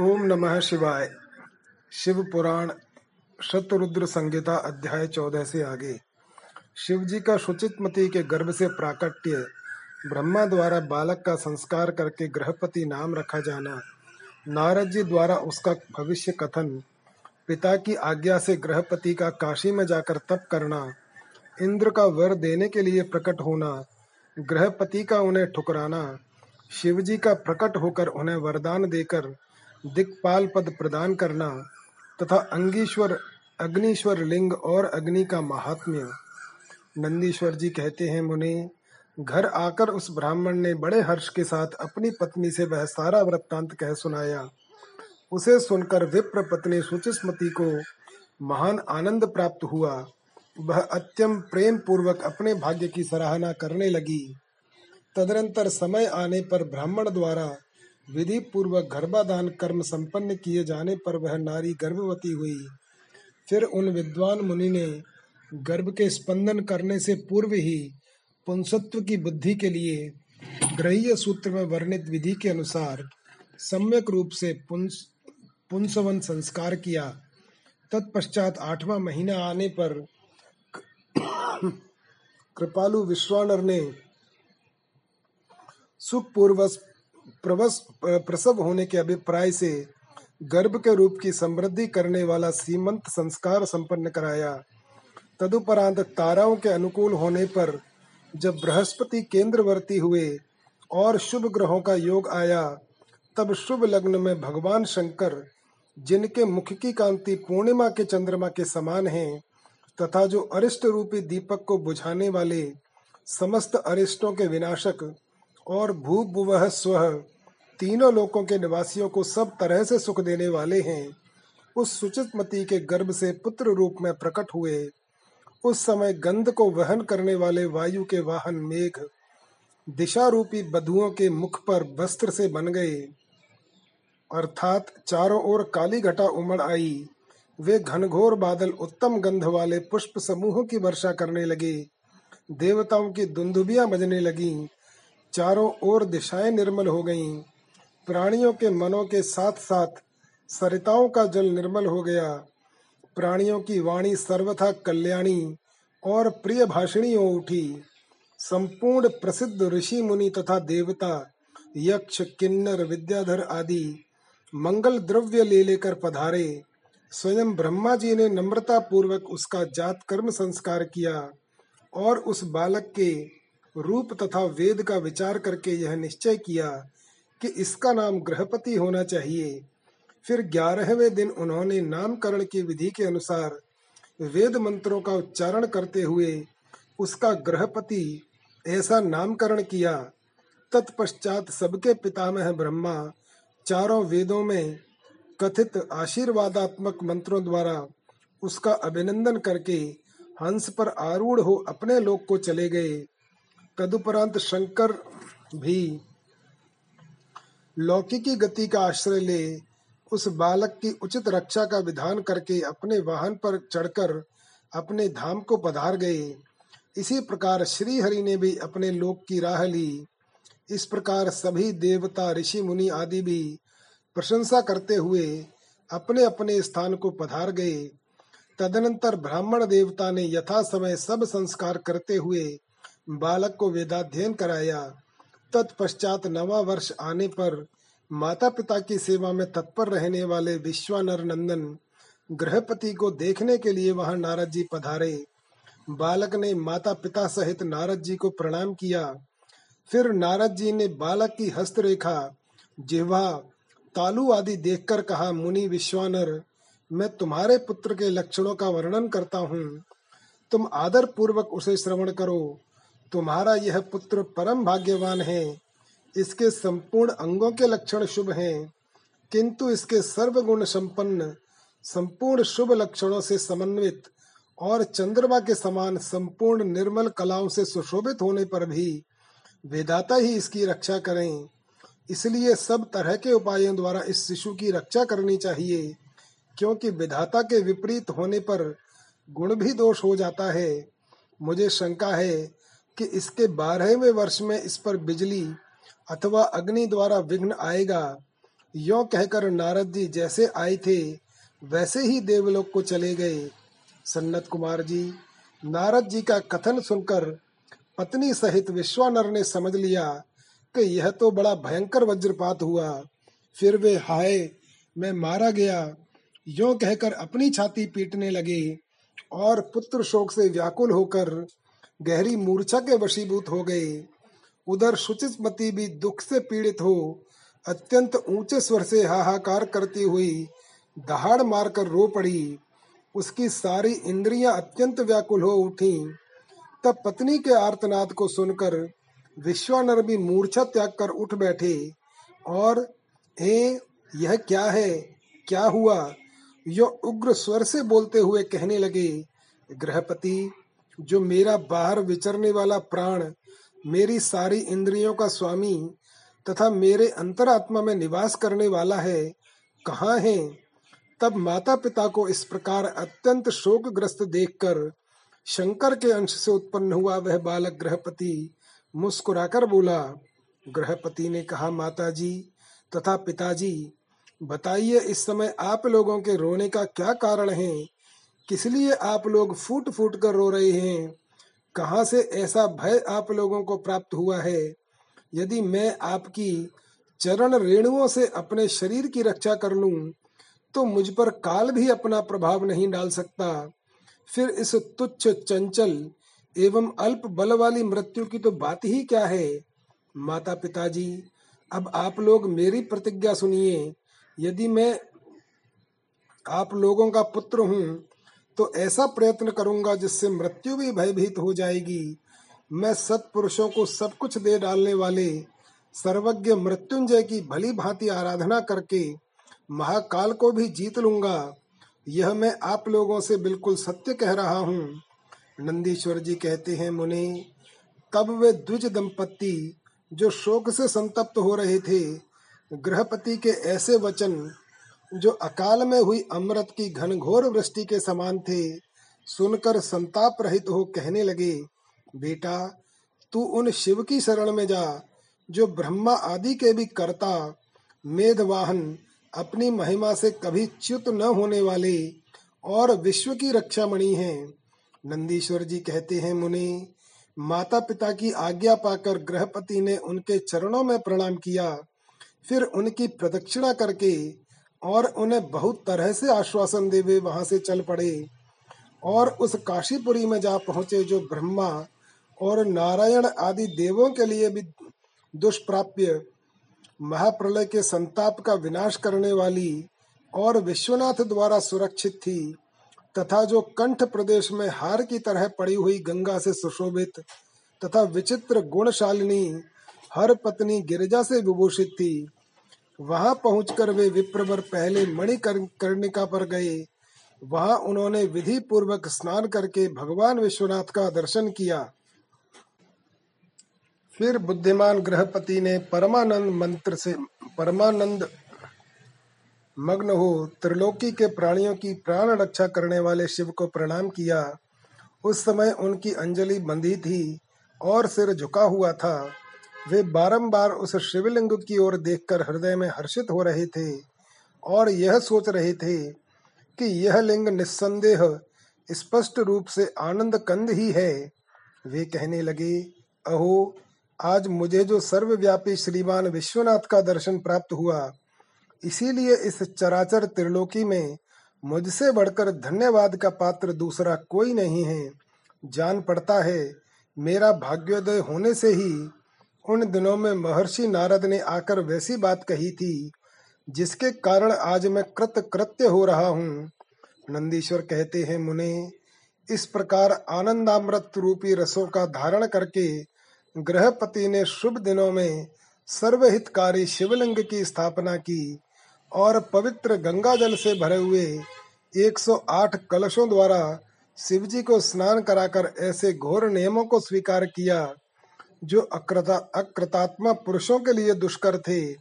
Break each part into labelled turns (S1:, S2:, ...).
S1: ओम नमः शिवाय। शिव पुराण, शतरुद्र संहिता अध्याय चौदह से आगे। शिव जी का शुचितमती के गर्भ से प्राकट्य, ब्रह्मा द्वारा बालक का संस्कार करके ग्रहपति नाम रखा जाना, नारद जी द्वारा उसका भविष्य कथन, पिता की आज्ञा से ग्रहपति का काशी में जाकर तप करना, इंद्र का वर देने के लिए प्रकट होना ग्रहपति का उन्हें ठुकराना शिव जी का प्रकट होकर उन्हें वरदान देकर दिक्पाल पद प्रदान करना तथा अंगीश्वर, अग्निश्वर लिंग और अग्नि का महात्म्य। नंदीश्वर जी कहते हैं, मुनि, घर आकर उस ब्राह्मण ने बड़े हर्ष के साथ अपनी पत्नी से वह सारा वृत्तांत कह सुनाया। उसे सुनकर विप्र पत्नी सुचिस्मती को महान आनंद प्राप्त हुआ। वह अत्यम प्रेम पूर्वक अपने भाग्य की सराहना करने लगी। तदनंतर समय आने पर ब्राह्मण द्वारा विधि पूर्वक गर्भाधान कर्म संपन्न किए जाने पर वह नारी गर्भवती हुई। फिर उन विद्वान मुनि ने गर्भ के स्पंदन करने से पूर्व ही पुंसत्व की बुद्धि के लिए ग्रह्य सूत्र में वर्णित विधि के अनुसार सम्यक रूप से पुंस, पुंसवन संस्कार किया। तत्पश्चात आठवां महीना आने पर कृपालु विश्वानर ने सुखपूर्वक प्रवस प्रसव होने के अभिप्राय से गर्भ के रूप की समृद्धि करने वाला सीमंत संस्कार संपन्न कराया। तदुपरांत ताराओं के अनुकूल होने पर जब बृहस्पति केंद्रवर्ती हुए और शुभ ग्रहों का योग आया, तब शुभ लग्न में भगवान शंकर, जिनके मुख की कांति पूर्णिमा के चंद्रमा के समान है, तथा जो अरिष्ट रूपी दीपक को बुझाने वाले समस्त अरिष्टों के विनाशक और भू भुवह स्व। तीनों लोकों के निवासियों को सब तरह से सुख देने वाले हैं। उस सुचित मती के गर्भ से पुत्र रूप में प्रकट हुए। उस समय गंध को वहन करने वाले वायु के वाहन मेघ दिशा रूपी बधुओं के मुख पर वस्त्र से बन गए। अर्थात चारों ओर काली घटा उमड़ आई। वे घनघोर बादल उत्तम गंध वाले पुष्प समूह की वर्षा करने लगे। देवताओं की दुंदुबियाँ बजने लगीं। चारों ओर दिशाएँ निर्मल हो गईं। प्राणियों के मनों के साथ साथ सरिताओं का जल निर्मल हो गया। प्राणियों की वाणी सर्वथा कल्याणी और प्रिय भाषिणी हो उठी। संपूर्ण प्रसिद्ध ऋषि मुनि तथा देवता, यक्ष, किन्नर, विद्याधर आदि मंगल द्रव्य ले लेकर पधारे। स्वयं ब्रह्मा जी ने नम्रता पूर्वक उसका जात कर्म संस्कार किया और उस बालक के रूप तथा वेद का विचार करके यह निश्चय किया कि इसका नाम ग्रहपति होना चाहिए। फिर ग्यारहवें दिन उन्होंने नामकरण की विधि के अनुसार वेद मंत्रों का उच्चारण करते हुए उसका ग्रहपति ऐसा नामकरण किया। तत्पश्चात सबके पितामह ब्रह्मा चारों वेदों में कथित आशीर्वादात्मक मंत्रों द्वारा उसका अभिनंदन करके हंस पर आरूढ़ हो अपने लोक को चले गए। तदुपरांत शंकर भी लौकिकी गति का आश्रय ले उस बालक की उचित रक्षा का विधान करके अपने वाहन पर चढ़कर अपने धाम को पधार गए। इसी प्रकार श्री हरि ने भी अपने लोक की राह ली। इस प्रकार सभी देवता, ऋषि, मुनि आदि भी प्रशंसा करते हुए अपने अपने स्थान को पधार गए। तदनंतर ब्राह्मण देवता ने यथा समय सब संस्कार करते हुए बालक को वेदाध्ययन कराया। तत्पश्चात नवा वर्ष आने पर माता पिता की सेवा में तत्पर रहने वाले विश्वानर नंदन गृहपति को देखने के लिए वहाँ नारद जी पधारे। बालक ने माता पिता सहित नारद जी को प्रणाम किया। फिर नारद जी ने बालक की हस्तरेखा, जिह्वा, तालु आदि देखकर कहा, मुनि विश्वानर, मैं तुम्हारे पुत्र के लक्षणों का वर्णन करता हूँ। तुम आदर पूर्वक उसे श्रवण करो। तुम्हारा यह पुत्र परम भाग्यवान है। इसके संपूर्ण अंगों के लक्षण शुभ हैं, किंतु इसके सर्वगुण संपन्न, संपूर्ण शुभ लक्षणों से समन्वित और चंद्रमा के समान संपूर्ण निर्मल कलाओं से सुशोभित होने पर भी वेदाता ही इसकी रक्षा करें। इसलिए सब तरह के उपायों द्वारा इस शिशु की रक्षा करनी चाहिए, क्योंकि विधाता के विपरीत होने पर गुण भी दोष हो जाता है। मुझे शंका है कि इसके बारहवें वर्ष में इस पर बिजली अथवा अग्नि द्वारा विघ्न आएगा। यो कहकर नारद जी जैसे आए थे, वैसे ही देवलोक को चले गए। सन्नत कुमार जी, नारद जी का कथन सुनकर पत्नी सहित विश्वानर ने समझ लिया कि यह तो बड़ा भयंकर वज्रपात हुआ। फिर वे, हाय, मैं मारा गया। यो कहकर अपनी छाती पीटने लगे और पुत्र शोक से व्याकुल होकर गहरी मूर्छा के वशीभूत हो गए उधर शुचिस्मती भी दुख से पीड़ित हो, अत्यंत ऊँचे स्वर से हाहाकार करती हुई दहाड़ मारकर रो पड़ी। उसकी सारी इंद्रियाँ अत्यंत व्याकुल हो उठी। तब पत्नी के आर्तनाद को सुनकर विश्वानर भी मूर्छा त्याग कर उठ बैठे और, हे, यह क्या है? क्या हुआ? यो उग्र स्वर से बोलते हुए कहने लगे, गृहपति जो मेरा बाहर विचरने वाला प्राण, मेरी सारी इंद्रियों का स्वामी तथा मेरे अंतरात्मा में निवास करने वाला है, कहाँ है? तब माता पिता को इस प्रकार अत्यंत शोकग्रस्त देखकर शंकर के अंश से उत्पन्न हुआ वह बालक ग्रहपति मुस्कुराकर बोला ग्रहपति ने कहा माता जी तथा पिताजी, बताइए इस समय आप लोगों के रोने का क्या कारण है? किस लिए आप लोग फूट फूट कर रो रहे हैं? कहाँ से ऐसा भय आप लोगों को प्राप्त हुआ है? यदि मैं आपकी चरण रेणुओं से अपने शरीर की रक्षा कर लूँ तो मुझ पर काल भी अपना प्रभाव नहीं डाल सकता। फिर इस तुच्छ चंचल एवं अल्प बल वाली मृत्यु की तो बात ही क्या है? माता पिताजी अब आप लोग मेरी प्रतिज्ञा सुनिए। यदि मैं आप लोगों का पुत्र हूँ तो ऐसा प्रयत्न करूँगा जिससे मृत्यु भी भयभीत हो जाएगी। मैं सत्पुरुषों को सब कुछ दे डालने वाले, सर्वज्ञ मृत्युंजय की भली भांति आराधना करके महाकाल को भी जीत लूँगा। यह मैं आप लोगों से बिल्कुल सत्य कह रहा हूँ। नंदीश्वर जी कहते हैं, मुनि, तब वे द्विज दंपत्ति, जो शोक से संतप्त हो रहे थे, गृहपति के ऐसे वचन जो अकाल में हुई अमृत की घनघोर वृष्टि के समान थे, सुनकर संताप रहित हो कहने लगे, बेटा, तू उन शिव की शरण में जा, जो ब्रह्मा आदि के भी कर्ता, मेधवाहन, अपनी महिमा से कभी च्युत न होने वाले और विश्व की रक्षा मणि है। नंदीश्वर जी कहते हैं, मुनि माता पिता की आज्ञा पाकर गृहपति ने उनके चरणों में प्रणाम किया। फिर उनकी प्रदक्षिणा करके और उन्हें बहुत तरह से आश्वासन दे वे वहाँ से चल पड़े। और उस काशीपुरी में जा पहुँचे जो ब्रह्मा और नारायण आदि देवों के लिए भी दुष्प्राप्य, महाप्रलय के संताप का विनाश करने वाली और विश्वनाथ द्वारा सुरक्षित थी, तथा जो कंठ प्रदेश में हार की तरह पड़ी हुई गंगा से सुशोभित, तथा विचित्र गुणशालिनी हर पत्नी गिरजा से विभूषित थी। वहाँ पहुंचकर वे विप्रवर पहले मणि कर्णिका पर गए। वहाँ उन्होंने विधि पूर्वक स्नान करके भगवान विश्वनाथ का दर्शन किया। फिर बुद्धिमान ग्रहपति ने परमानंद मंत्र से, परमानंद मग्न हो त्रिलोकी के प्राणियों की प्राण रक्षा करने वाले शिव को प्रणाम किया। उस समय उनकी अंजलि बंधी थी और सिर झुका हुआ था। वे बारंबार उस शिवलिंग की ओर देखकर हृदय में हर्षित हो रहे थे और यह सोच रहे थे कि यह लिंग निस्संदेह, स्पष्ट रूप से आनंद कंद ही है। वे कहने लगे, अहो, आज मुझे जो सर्वव्यापी श्रीमान विश्वनाथ का दर्शन प्राप्त हुआ, इसीलिए इस चराचर त्रिलोकी में मुझसे बढ़कर धन्यवाद का पात्र दूसरा कोई नहीं है। जान पड़ता है, मेरा भाग्योदय होने से ही उन दिनों में महर्षि नारद ने आकर वैसी बात कही थी, जिसके कारण आज मैं कृत कृत्य हो रहा हूँ। नंदीश्वर कहते हैं, मुने, इस प्रकार आनंदामृत रूपी रसों का धारण करके गृहपति ने शुभ दिनों में सर्वहितकारी शिवलिंग की स्थापना की और पवित्र गंगा जल से भरे हुए 108 कलशों द्वारा शिवजी को स्नान कराकर ऐसे घोर नियमों को स्वीकार किया। जो अकृता, अकृतात्मा पुरुषों के लिए दुष्कर थे।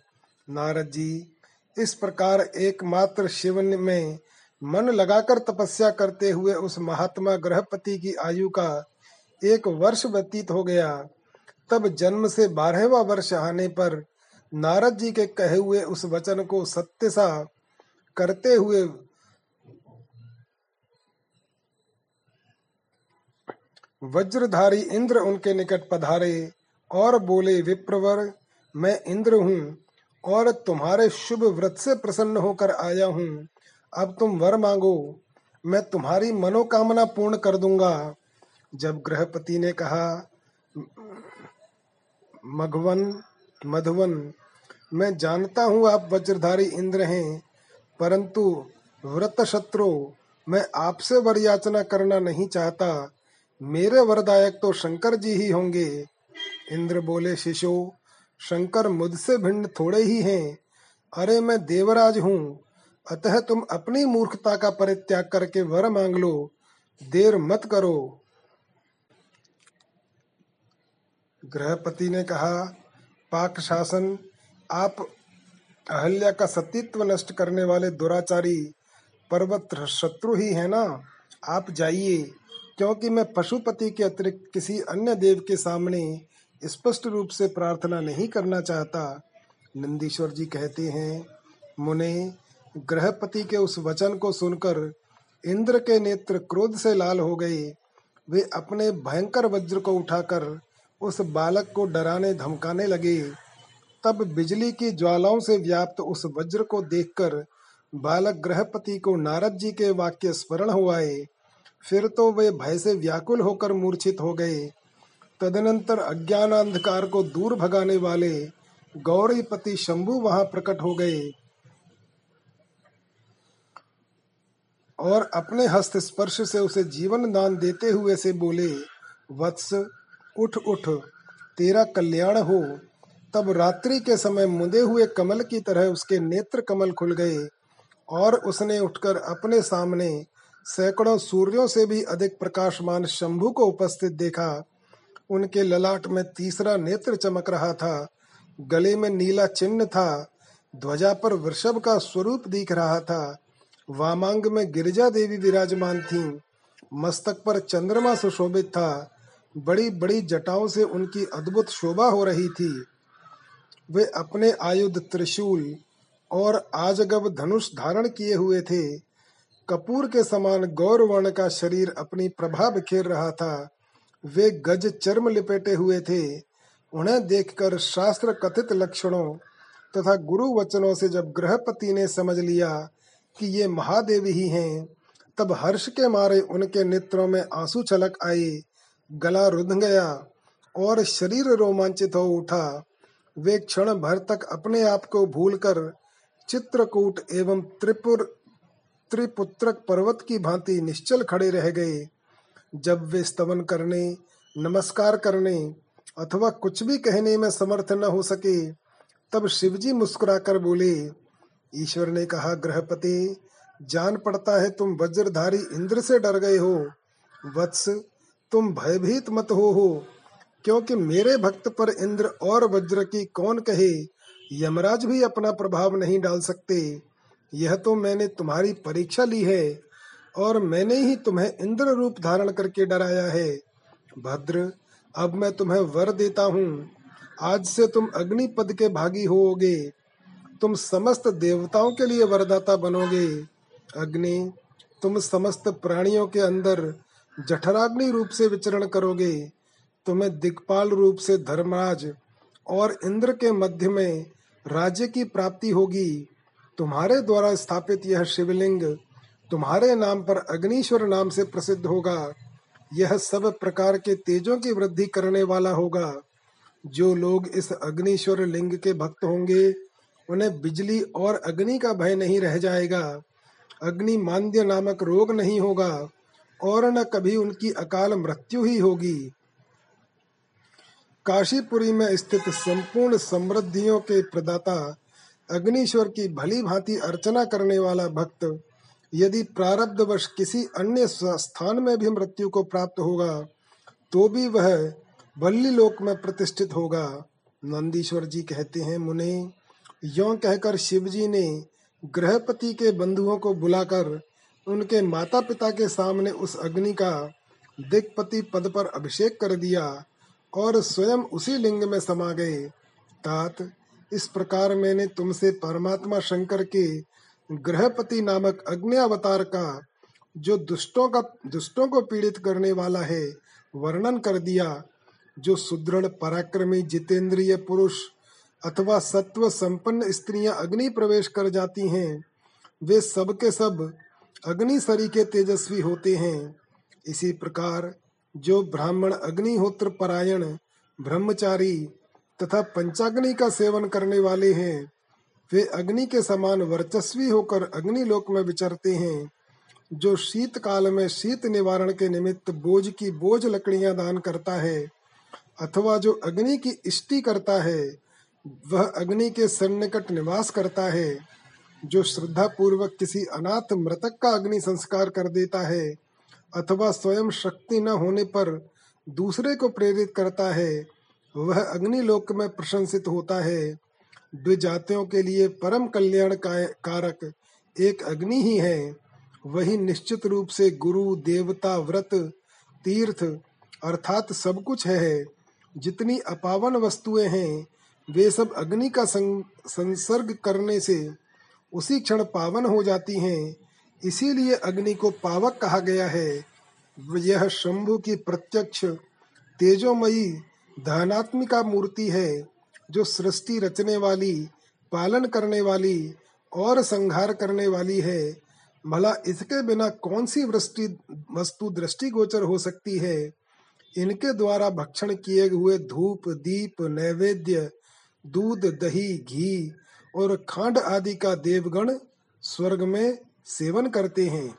S1: नारद जी, इस प्रकार एकमात्र शिव में मन लगाकर तपस्या करते हुए उस महात्मा ग्रहपति की आयु का एक वर्ष व्यतीत हो गया। तब जन्म से बारहवा वर्ष आने पर नारद जी के कहे हुए उस वचन को सत्य सा करते हुए वज्रधारी इंद्र उनके निकट पधारे और बोले, विप्रवर, मैं इंद्र हूँ और तुम्हारे शुभ व्रत से प्रसन्न होकर आया हूँ। अब तुम वर मांगो, मैं तुम्हारी मनोकामना पूर्ण कर दूँगा। जब गृहपति ने कहा, मघवन, मधुवन, मैं जानता हूँ आप वज्रधारी इंद्र हैं, परंतु व्रत शत्रु मैं आपसे वर याचना करना नहीं चाहता। मेरे वरदायक तो शंकर जी ही होंगे। इंद्र बोले, शिशु, शंकर मुझसे भिन्न थोड़े ही हैं। अरे, मैं देवराज हूँ। अतः तुम अपनी मूर्खता का परित्याग करके वर मांग लो। देर मत करो। गृहपति ने कहा, पाक शासन, आप अहल्या का सतीत्व नष्ट करने वाले दुराचारी पर्वत शत्रु ही है ना? आप जाइए। क्योंकि मैं पशुपति के अतिरिक्त किसी अन्य देव के सामने स्पष्ट रूप से प्रार्थना नहीं करना चाहता। नंदीश्वर जी कहते हैं, मुने ग्रहपति के उस वचन को सुनकर इंद्र के नेत्र क्रोध से लाल हो गए। वे अपने भयंकर वज्र को उठाकर उस बालक को डराने धमकाने लगे। तब बिजली की ज्वालाओं से व्याप्त उस वज्र को देखकर बालक ग्रहपति को नारद जी के वाक्य स्मरण हो आए। फिर तो वे भय से व्याकुल होकर मूर्छित हो गए। तदनंतर अज्ञान अंधकार को दूर भगाने वाले गौरीपति शंभु वहाँ प्रकट हो गए और अपने हस्त स्पर्श से उसे जीवन दान देते हुए से बोले, वत्स, उठ उठ, तेरा कल्याण हो। तब रात्रि के समय मुदे हुए कमल की तरह उसके नेत्र कमल खुल गए और उसने उठकर अपने सामने सैकड़ों सूर्यों से भी अधिक प्रकाशमान शंभु को उपस्थित देखा। उनके ललाट में तीसरा नेत्र चमक रहा था। गले में नीला चिन्ह था। ध्वजा पर वृषभ का स्वरूप दिख रहा था। वामांग में गिरिजा देवी विराजमान थीं। मस्तक पर चंद्रमा सुशोभित था। बड़ी बड़ी जटाओं से उनकी अद्भुत शोभा हो रही थी। वे अपने आयुध त्रिशूल और आजगब धनुष धारण किए हुए थे। कपूर के समान गौर वर्ण का शरीर अपनी प्रभा बिखेर रहा था। वे गज चर्म लिपेटे हुए थे। उन्हें देखकर शास्त्र कथित लक्षणों तथा गुरु वचनों से जब गृहपति ने समझ लिया कि ये महादेव ही हैं, तब हर्ष के मारे उनके नेत्रों में आँसू छलक आए, गला रुध गया और शरीर रोमांचित हो उठा। वे क्षण भर तक अपने आप को भूलकर चित्रकूट एवं त्रिपुर त्रिपुत्रक पर्वत की भांति निश्चल खड़े रह गए। जब वे स्तवन करने, नमस्कार करने अथवा कुछ भी कहने में समर्थ न हो सके, तब शिवजी मुस्कुराकर बोले, ईश्वर ने कहा, ग्रहपति, जान पड़ता है तुम वज्रधारी इंद्र से डर गए हो। वत्स, तुम भयभीत मत हो हो, क्योंकि मेरे भक्त पर इंद्र और वज्र की कौन कहे? यमराज भी अपना प्रभाव नहीं डाल सकते। यह तो मैंने तुम्हारी परीक्षा ली है और मैंने ही तुम्हें इंद्र रूप धारण करके डराया है। भद्र, अब मैं तुम्हें वर देता हूँ। आज से तुम अग्नि पद के भागी होोगे तुम समस्त देवताओं के लिए वरदाता बनोगे। अग्नि, तुम समस्त प्राणियों के अंदर जठराग्नि रूप से विचरण करोगे। तुम्हें दिक्पाल रूप से धर्मराज और इंद्र के मध्य में राज्य की प्राप्ति होगी। तुम्हारे द्वारा स्थापित यह शिवलिंग तुम्हारे नाम पर अग्निश्वर नाम से प्रसिद्ध होगा। यह सब प्रकार के तेजों की वृद्धि करने वाला होगा। जो लोग इस अग्निश्वर लिंग के भक्त होंगे, उन्हें बिजली और अग्नि का भय नहीं रह जाएगा। अग्नि मांद्य नामक रोग नहीं होगा, और न कभी उनकी अकाल मृत्यु ही होगी। काशीपुरी में स्थित संपूर्ण समृद्धियों के प्रदाता अग्निश्वर की भली भांति अर्चना करने वाला भक्त, यदि प्रारब्ध वश किसी अन्य स्थान में भी मृत्यु को प्राप्त होगा तो भी वह बल्ली लोक में प्रतिष्ठित होगा। नंदीश्वर जी कहते हैं, मुने, यो कहकर शिवजी ने गृहपति के बंधुओं को बुलाकर उनके माता पिता के सामने उस अग्नि का दिक्पति पद पर अभिषेक कर दिया और स्वयं उसी लिंग में समा गए। तात इस प्रकार मैंने तुमसे परमात्मा शंकर के ग्रहपति नामक अग्नि अवतार का, जो दुष्टों का, दुष्टों को पीड़ित करने वाला है, वर्णन कर दिया, जो सुदृढ़ पराक्रमी जितेंद्रिय पुरुष अथवा सत्व संपन्न स्त्रियाँ अग्नि प्रवेश कर जाती हैं, वे सब के सब अग्नि सरी के तेजस्वी होते हैं। इसी प्रकार जो ब्राह्मण अग्निहोत्र परायण, ब्रह्मचारी तथा पंचाग्नि का सेवन करने वाले हैं। वे अग्नि के समान वर्चस्वी होकर अग्नि लोक में विचरते हैं, जो शीत काल में शीत निवारण के निमित्त बोझ की बोझ लकड़ियाँ दान करता है, अथवा जो अग्नि की इष्टि करता है, वह अग्नि के सन्निकट निवास करता है, जो श्रद्धा पूर्वक किसी अनाथ मृतक का अग्नि संस्कार कर देता है, अथवा स्वयं शक्ति न होने पर दूसरे को प्रेरित करता है वह अग्निलोक में प्रशंसित होता है। द्विजातियों के लिए परम कल्याण कारक एक अग्नि ही है। वही निश्चित रूप से गुरु, देवता, व्रत, तीर्थ अर्थात सब कुछ है। जितनी अपावन वस्तुएँ हैं, वे सब अग्नि का संसर्ग करने से उसी क्षण पावन हो जाती हैं। इसीलिए अग्नि को पावक कहा गया है। यह शंभु की प्रत्यक्ष, तेजोमयी धनात्मिका मूर्ति है, जो सृष्टि रचने वाली, पालन करने वाली और संहार करने वाली है। भला इसके बिना कौन सी वृष्टि, वस्तु दृष्टिगोचर हो सकती है? इनके द्वारा भक्षण किए हुए धूप, दीप, नैवेद्य, दूध, दही, घी और खांड आदि का देवगण स्वर्ग में सेवन करते हैं।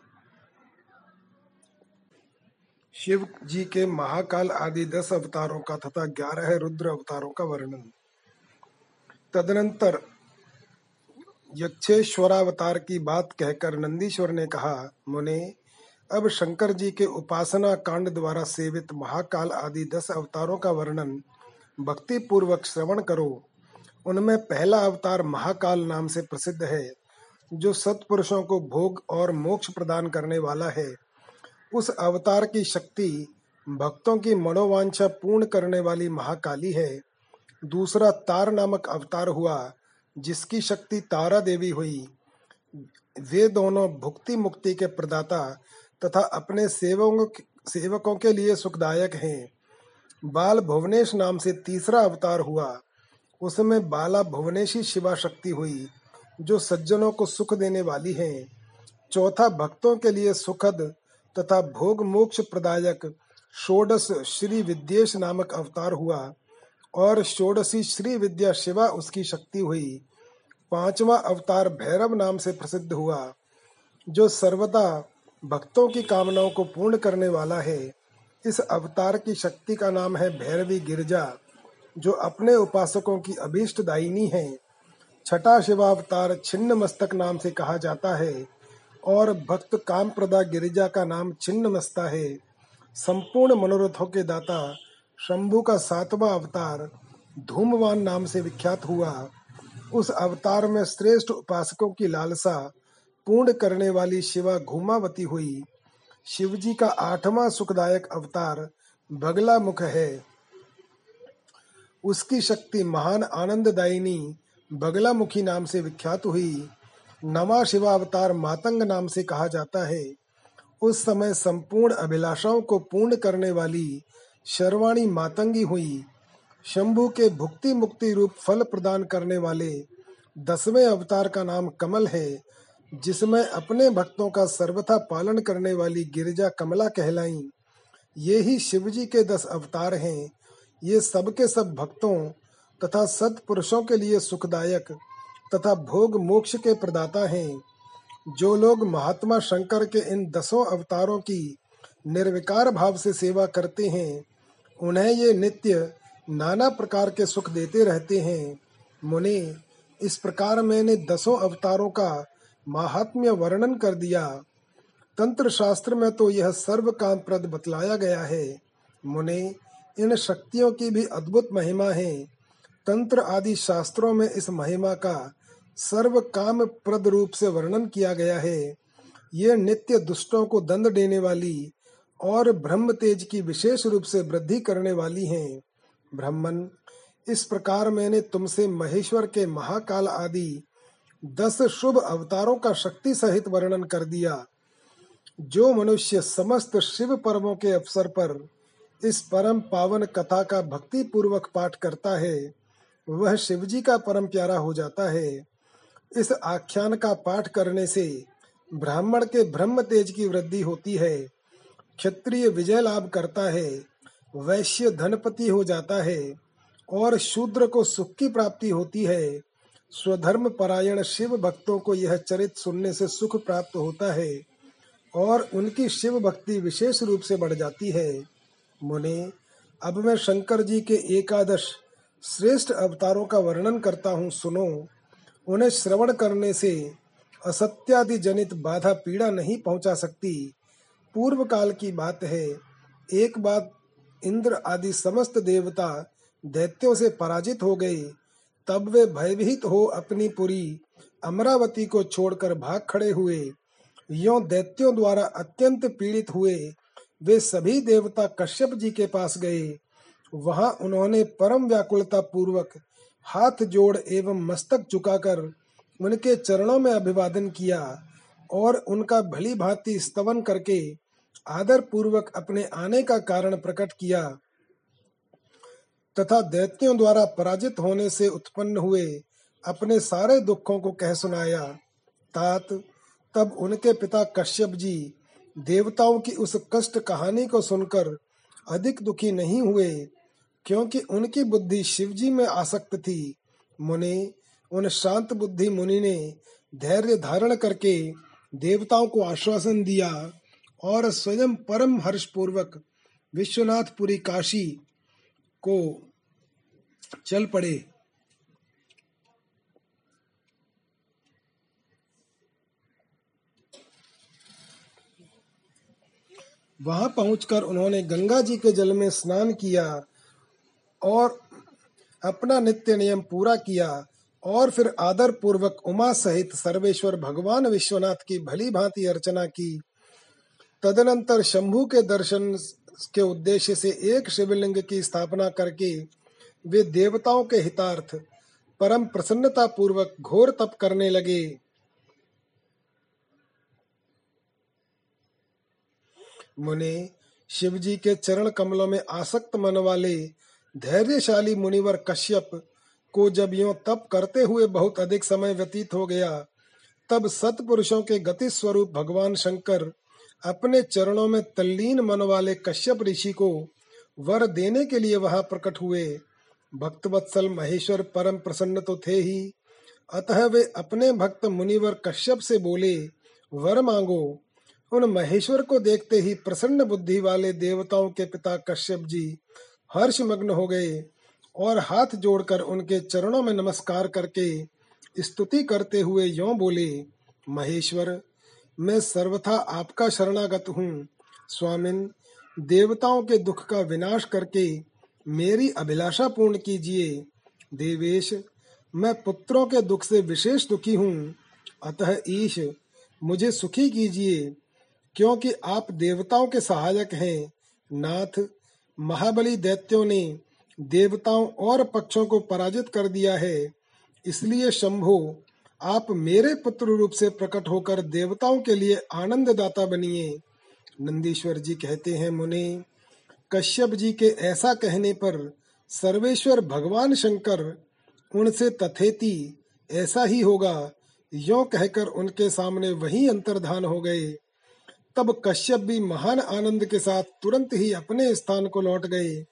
S1: शिव जी के महाकाल आदि दस अवतारों का तथा ग्यारह रुद्र अवतारों का वर्णन। तदनंतर यक्षेश्वरावतार की बात कहकर नंदीश्वर ने कहा, मुने, अब शंकर जी के उपासना कांड द्वारा सेवित महाकाल आदि दस अवतारों का वर्णन भक्ति पूर्वक श्रवण करो। उनमें पहला अवतार महाकाल नाम से प्रसिद्ध है, जो सत्पुरुषों को भोग और मोक्ष प्रदान करने वाला है। उस अवतार की शक्ति भक्तों की मनोवांछा पूर्ण करने वाली महाकाली है। दूसरा तार नामक अवतार हुआ, जिसकी शक्ति तारा देवी हुई। वे दोनों भुक्ति मुक्ति के प्रदाता तथा अपने सेवकों सेवकों के लिए सुखदायक हैं। बाल भुवनेश नाम से तीसरा अवतार हुआ। उसमें बाला भुवनेशी शिवा शक्ति हुई, जो सज्जनों को सुख देने वाली है। चौथा भक्तों के लिए सुखद तथा भोग मोक्ष प्रदायक षोडश श्री विद्येश नामक अवतार हुआ और षोडशी श्री विद्या शिवा उसकी शक्ति हुई। पांचवा अवतार भैरव नाम से प्रसिद्ध हुआ, जो सर्वदा भक्तों की कामनाओं को पूर्ण करने वाला है। इस अवतार की शक्ति का नाम है भैरवी गिरजा, जो अपने उपासकों की अभीष्ट दायिनी है। छठा शिवावतार छिन्न मस्तक नाम से कहा जाता है। और भक्त काम प्रदा गिरिजा का नाम छिन्न मस्ता है। संपूर्ण मनोरथों के दाता शंभु का सातवां अवतार धूमवान नाम से विख्यात हुआ। उस अवतार में श्रेष्ठ उपासकों की लालसा पूर्ण करने वाली शिवा घूमावती हुई। शिवजी का आठवां सुखदायक अवतार बगला मुख है। उसकी शक्ति महान आनंददायिनी बगला मुखी नाम से विख्यात हुई। नवा शिवावतार मातंग नाम से कहा जाता है। उस समय संपूर्ण अभिलाषाओं को पूर्ण करने वाली शर्वाणी मातंगी हुई। शंभु के भुक्ति मुक्ति रूप फल प्रदान करने वाले दसवें अवतार का नाम कमल है, जिसमें अपने भक्तों का सर्वथा पालन करने वाली गिरिजा कमला कहलाई। ये ही शिवजी के दस अवतार हैं। ये सबके सब भक्तों तथा सत्पुरुषों के लिए सुखदायक। तथा भोग मोक्ष के प्रदाता हैं। जो लोग महात्मा शंकर के इन दसों अवतारों की निर्विकार भाव से सेवा करते हैं, उन्हें ये नित्य नाना प्रकार के सुख देते रहते हैं। मुनि, इस प्रकार मैंने दसों अवतारों का महात्म्य वर्णन कर दिया। तंत्र शास्त्र में तो यह सर्व काम प्रद बतलाया गया है। मुने, इन शक्तियों की भी अद्भुत महिमा है। तंत्र आदि शास्त्रों में इस महिमा का सर्व काम प्रद रूप से वर्णन किया गया है। ये नित्य दुष्टों को दंड देने वाली और ब्रह्म तेज की विशेष रूप से वृद्धि करने वाली हैं। ब्राह्मण, इस प्रकार मैंने तुमसे महेश्वर के महाकाल आदि दस शुभ अवतारों का शक्ति सहित वर्णन कर दिया। जो मनुष्य समस्त शिव पर्वों के अवसर पर इस परम पावन कथा का भक्ति पूर्वक पाठ करता है, वह शिवजी का परम प्यारा हो जाता है। इस आख्यान का पाठ करने से ब्राह्मण के ब्रह्म तेज की वृद्धि होती है, क्षत्रिय विजय लाभ करता है, वैश्य धनपति हो जाता है, और शूद्र को सुख की प्राप्ति होती है। स्वधर्म परायण शिव भक्तों को यह चरित सुनने से सुख प्राप्त होता है, और उनकी शिव भक्ति विशेष रूप से बढ़ जाती है। मुने, अब मैं शंकर जी के एकादश श्रेष्ठ अवतारों का वर्णन करता हूँ, सुनो। उन्हें श्रवण करने से असत्यादि जनित बाधा पीड़ा नहीं पहुँचा सकती। पूर्व काल की बात है, एक बात इंद्र आदि समस्त देवता दैत्यों से पराजित हो गए, तब वे भयभीत हो अपनी पुरी अमरावती को छोड़कर भाग खड़े हुए। यो दैत्यों द्वारा अत्यंत पीड़ित हुए, वे सभी देवता कश्यप जी के पास गए। वहाँ उन्होंने परम व्याकुलता पूर्वक हाथ जोड़ एवं मस्तक झुकाकर उनके चरणों में अभिवादन किया और उनका भली भांति स्तवन करके आदर पूर्वक अपने आने का कारण प्रकट किया तथा दैत्यों द्वारा पराजित होने से उत्पन्न हुए अपने सारे दुखों को कह सुनाया। तात, तब उनके पिता कश्यप जी देवताओं की उस कष्ट कहानी को सुनकर अधिक दुखी नहीं हुए क्योंकि उनकी बुद्धि शिवजी में आसक्त थी। मुनि, उन शांत बुद्धि मुनि ने धैर्य धारण करके देवताओं को आश्वासन दिया और स्वयं परम हर्ष पूर्वक विश्वनाथपुरी काशी को चल पड़े। वहाँ पहुंचकर उन्होंने गंगा जी के जल में स्नान किया और अपना नित्य नियम पूरा किया और फिर आदर पूर्वक उमा सहित सर्वेश्वर भगवान विश्वनाथ की भली भांति अर्चना की। तदनंतर शंभु के दर्शन के उद्देश्य से एक शिवलिंग की स्थापना करके वे देवताओं के हितार्थ परम प्रसन्नता पूर्वक घोर तप करने लगे। मुने, शिवजी के चरण कमलों में आसक्त मन वाले धैर्यशाली मुनिवर कश्यप को जब यो तप करते हुए बहुत अधिक समय व्यतीत हो गया, तब सतपुरुषों के गति स्वरूप भगवान शंकर अपने चरणों में तल्लीन मन वाले कश्यप ऋषि को वर देने के लिए वहाँ प्रकट हुए। भक्त वत्सल महेश्वर परम प्रसन्न तो थे ही। अतः वे अपने भक्त मुनिवर कश्यप से बोले, वर मांगो। उन महेश्वर को देखते ही प्रसन्न बुद्धि वाले देवताओं के पिता कश्यप जी हर्ष मग्न हो गए और हाथ जोड़कर उनके चरणों में नमस्कार करके स्तुति करते हुए यों बोले, महेश्वर, मैं सर्वथा आपका शरणागत हूँ। स्वामिन, देवताओं के दुख का विनाश करके मेरी अभिलाषा पूर्ण कीजिए। देवेश, मैं पुत्रों के दुख से विशेष दुखी हूँ। अतः ईश, मुझे सुखी कीजिए, क्योंकि आप देवताओं के सहायक हैं। नाथ महाबली दैत्यों ने देवताओं और पक्षों को पराजित कर दिया है। इसलिए शंभो, आप मेरे पुत्र रूप से प्रकट होकर देवताओं के लिए आनंद दाता बनिए। नंदीश्वर जी कहते हैं, मुनि, कश्यप जी के ऐसा कहने पर सर्वेश्वर भगवान शंकर उनसे तथेती, ऐसा ही होगा, यो कहकर उनके सामने वही अंतर्धान हो गए। तब कश्यप भी महान आनंद के साथ तुरंत ही अपने स्थान को लौट गए।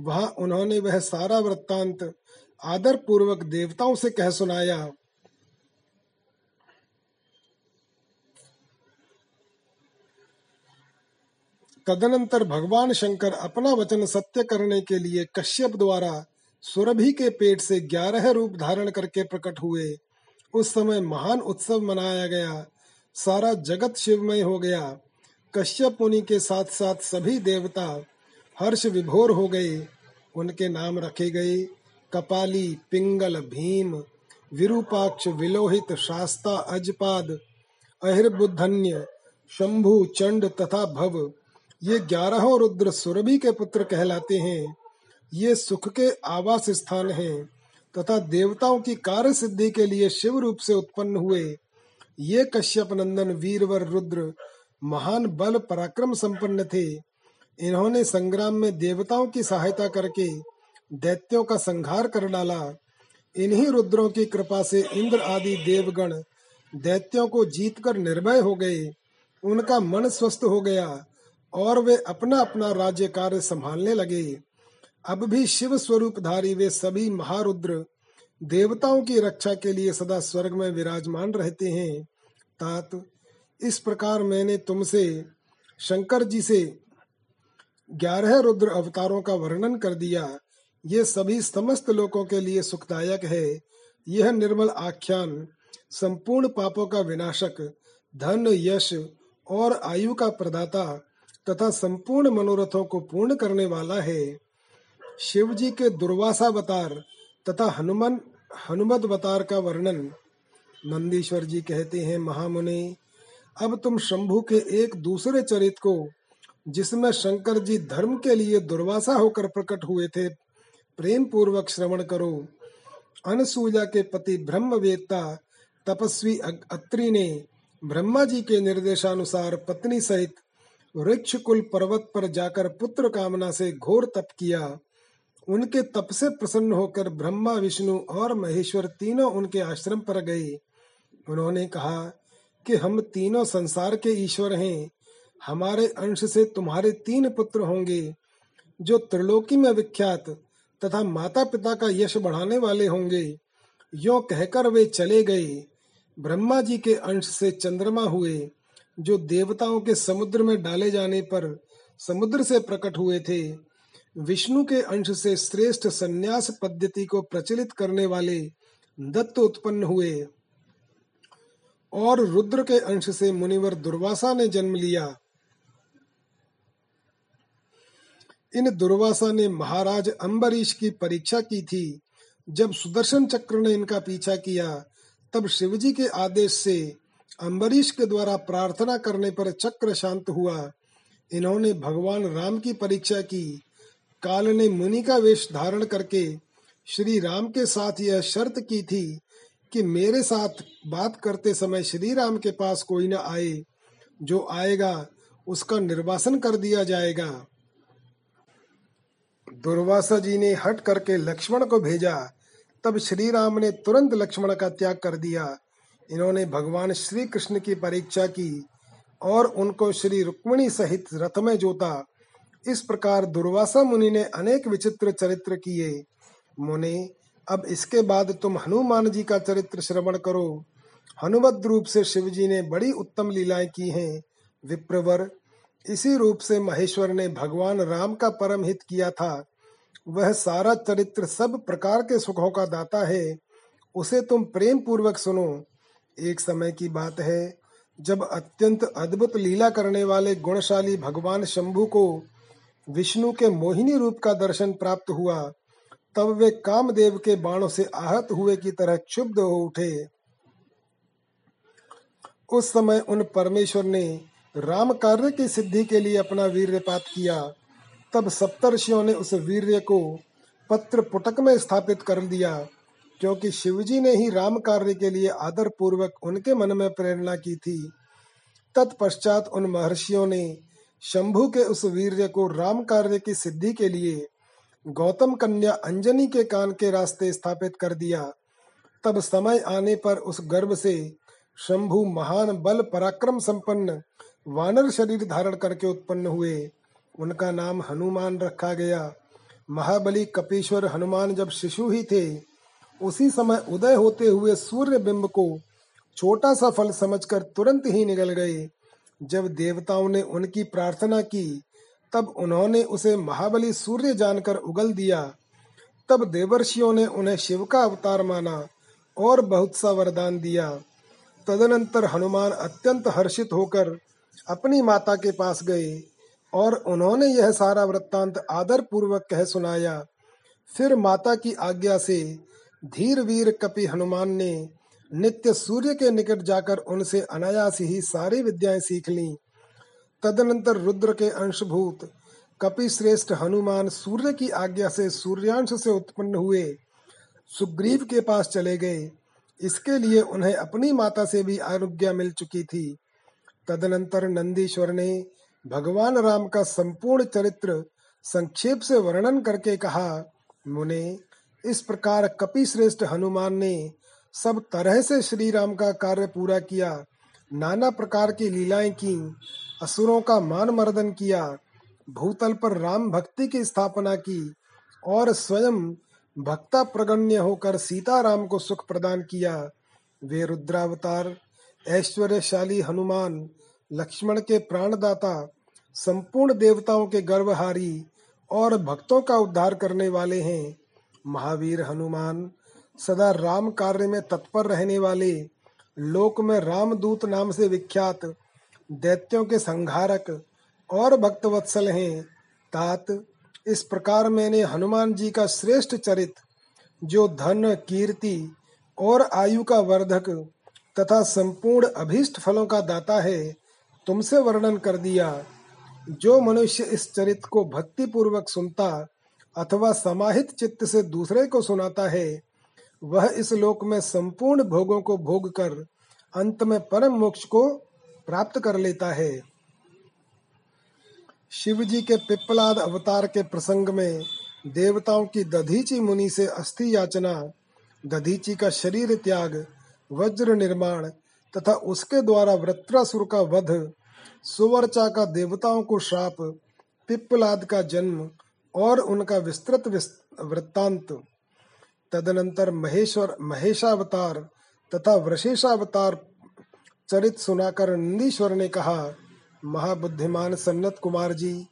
S1: वहाँ उन्होंने वह सारा वृत्तांत आदर पूर्वक देवताओं से कह सुनाया। तदनंतर भगवान शंकर अपना वचन सत्य करने के लिए कश्यप द्वारा सुरभि के पेट से ग्यारह रूप धारण करके प्रकट हुए। उस समय महान उत्सव मनाया गया। सारा जगत शिवमय हो गया। कश्यप मुनि के साथ साथ सभी देवता हर्ष विभोर हो गए। उनके नाम रखे गए कपाली, पिंगल, भीम, विरूपाक्ष, विलोहित, शास्ता, अजपाद, अहिर्बुद्धन्य, शंभु, चंड तथा भव। ये ग्यारहों रुद्र सुरभि के पुत्र कहलाते हैं। ये सुख के आवास स्थान हैं तथा देवताओं की कार्य सिद्धि के लिए शिव रूप से उत्पन्न हुए। ये कश्यप नंदन, वीरवर, रुद्र, महान बल, पराक्रम संपन्न थे। इन्होंने संग्राम में देवताओं की सहायता करके दैत्यों का संहार कर डाला। इन्हीं रुद्रों की कृपा से इंद्र आदि देवगण दैत्यों को जीतकर निर्भय हो गए। उनका मन स्वस्थ हो गया और वे अपना अपना राज्य कार्य संभालने लगे। अब भी शिव स्वरूप धारी वे सभी महारुद्र देवताओं की रक्षा के लिए सदा स्वर्ग में विराजमान रहते हैं। तात, इस प्रकार मैंने तुमसे, शंकर जी से ग्यारह रुद्र अवतारों का वर्णन कर दिया। ये सभी समस्त लोगों के लिए सुखदायक है। यह निर्मल आख्यान, संपूर्ण पापों का विनाशक, धन, यश और आयु का प्रदाता तथा संपूर्ण मनोरथों को पूर्ण करने वाला है। शिव जी के दुर्वासावतार तथा हनुमान हनुमत का वर्णन नंदीश्वर जी कहते हैं, महामुनि, अब तुम शंभु के एक दूसरे चरित को, जिसमें शंकर जी धर्म के लिए दुर्वासा होकर प्रकट हुए थे प्रेम पूर्वक श्रवण करो। अनसुजा के पति ब्रह्मवेत्ता, तपस्वी अत्रि ने ब्रह्मा जी के निर्देशानुसार पत्नी सहित वृक्ष कुल पर्वत पर जाकर पुत्र कामना से घोर तप किया। उनके तप से प्रसन्न होकर ब्रह्मा, विष्णु और महेश्वर तीनों उनके आश्रम पर गए। उन्होंने कहा कि हम तीनों संसार के ईश्वर हैं। हमारे अंश से तुम्हारे तीन पुत्र होंगे, जो त्रिलोकी में विख्यात तथा माता पिता का यश बढ़ाने वाले होंगे। यो कहकर वे चले गए। ब्रह्मा जी के अंश से चंद्रमा हुए, जो देवताओं के समुद्र में डाले जाने पर समुद्र से प्रकट हुए थे। विष्णु के अंश से श्रेष्ठ संन्यास पद्धति को प्रचलित करने वाले दत्त उत्पन्न हुए। और रुद्र के अंश से मुनिवर दुर्वासा ने जन्म लिया। इन दुर्वासा ने महाराज अम्बरीश की परीक्षा की थी। जब सुदर्शन चक्र ने इनका पीछा किया, तब शिवजी के आदेश से अम्बरीश के द्वारा प्रार्थना करने पर चक्र शांत हुआ। इन्होंने भगवान राम की परीक्षा की। काल ने मुनि का वेश धारण करके श्री राम के साथ यह शर्त की थी कि मेरे साथ बात करते समय श्री राम के पास कोई न आए। जो आएगा, उसका निर्वासन कर दिया जाएगा। दुर्वासा जी ने हट करके लक्ष्मण को भेजा। तब श्री राम ने तुरंत लक्ष्मण का त्याग कर दिया। इन्होंने भगवान श्री कृष्ण की परीक्षा की और उनको श्री रुक्मिणी सहित रथ में जोता। इस प्रकार दुर्वासा मुनि ने अनेक विचित्र चरित्र किए। मुनि, अब इसके बाद तुम हनुमान जी का चरित्र श्रवण करो। हनुमत रूप से शिव जी ने बड़ी उत्तम लीलाएँ की हैं। विप्रवर, इसी रूप से महेश्वर ने भगवान राम का परम हित किया था। वह सारा चरित्र सब प्रकार के सुखों का दाता है। उसे तुम प्रेम पूर्वक सुनो। एक समय की बात है, जब अत्यंत अद्भुत लीला करने वाले गुणशाली भगवान शंभु को विष्णु के मोहिनी रूप का दर्शन प्राप्त हुआ, तब वे कामदेव के बाणों से आहत हुए की तरह क्षुब्ध हो उठे। उस समय उन परमेश्वर ने राम कार्य की सिद्धि के लिए अपना वीर्यपात किया। तब सप्तर्षियों ने उस वीर्य को पत्र पुटक में स्थापित कर दिया, क्योंकि शिवजी ने ही राम कार्य के लिए आदर पूर्वक उनके मन में प्रेरणा की थी। तत्पश्चात उन महर्षियों ने शंभु के उस वीर्य को राम कार्य की सिद्धि के लिए गौतम कन्या अंजनी के कान के रास्ते स्थापित कर दिया। तब समय आने पर उस गर्भ से शंभु महान बल पराक्रम संपन्न वानर शरीर धारण करके उत्पन्न हुए। उनका नाम हनुमान रखा गया। महाबली कपीश्वर हनुमान जब शिशु ही थे, उसी समय उदय होते हुए सूर्य बिंब को छोटा सा फल समझकर तुरंत ही निकल गए। जब देवताओं ने उनकी प्रार्थना की, तब उन्होंने उसे महाबली सूर्य जानकर उगल दिया। तब देवर्षियों ने उन्हें शिव का अवतार माना और बहुत सा वरदान दिया। तदनंतर हनुमान अत्यंत हर्षित होकर अपनी माता के पास गए और उन्होंने यह सारा वृत्तांत आदर पूर्वक कह सुनाया। फिर माता की आज्ञा से धीर वीर कपि हनुमान ने नित्य सूर्य के निकट जाकर उनसे अनायास ही सारी विद्याएँ सीख ली। तदनंतर रुद्र के अंशभूत कपि श्रेष्ठ हनुमान सूर्य की आज्ञा से सूर्यांश से उत्पन्न हुए सुग्रीव के पास चले गए। इसके लिए उन्हें अपनी माता से भी आज्ञा मिल चुकी थी। तदनंतर नंदीश्वर ने भगवान राम का संपूर्ण चरित्र संक्षेप से वर्णन करके कहा, मुने, इस प्रकार कपि श्रेष्ठ हनुमान ने सब तरह से श्री राम का कार्य पूरा किया, नाना प्रकार की लीलाएँ की, असुरों का मान मर्दन किया, भूतल पर राम भक्ति की स्थापना की और स्वयं भक्ता प्रगण्य होकर सीता राम को सुख प्रदान किया। वे रुद्रावतार, ऐश्वर्यशाली हनुमान, लक्ष्मण के प्राणदाता, संपूर्ण देवताओं के गर्वहारी और भक्तों का उद्धार करने वाले हैं। महावीर हनुमान सदा राम कार्य में तत्पर रहने वाले लोक में रामदूत नाम से विख्यात दैत्यों के संहारक और भक्तवत्सल हैं। तात, इस प्रकार मैंने हनुमान जी का श्रेष्ठ चरित, जो धन, कीर्ति और आयु का वर्धक तथा संपूर्ण अभीष्ट फलों का दाता है, तुमसे वर्णन कर दिया। जो मनुष्य इस चरित को भक्ति पूर्वक सुनता अथवा समाहित चित्त से दूसरे को सुनाता है वह इस लोक में संपूर्ण भोगों को भोग कर अंत में परम मोक्ष को प्राप्त कर लेता है। शिव जी के पिप्पलाद अवतार के प्रसंग में देवताओं की दधीची मुनि से अस्थि याचना, दधीची का शरीर त्याग, वज्र निर्माण तथा उसके द्वारा वृत्रासुर का वध, सुवर्चा का देवताओं को श्राप पिप्पलाद का जन्म और उनका विस्तृत वृत्तांत। तदनंतर महेश्वर, महेशावतार तथा वृषेशावतार चरित सुनाकर नंदीश्वर ने कहा, महाबुद्धिमान सन्नत कुमार जी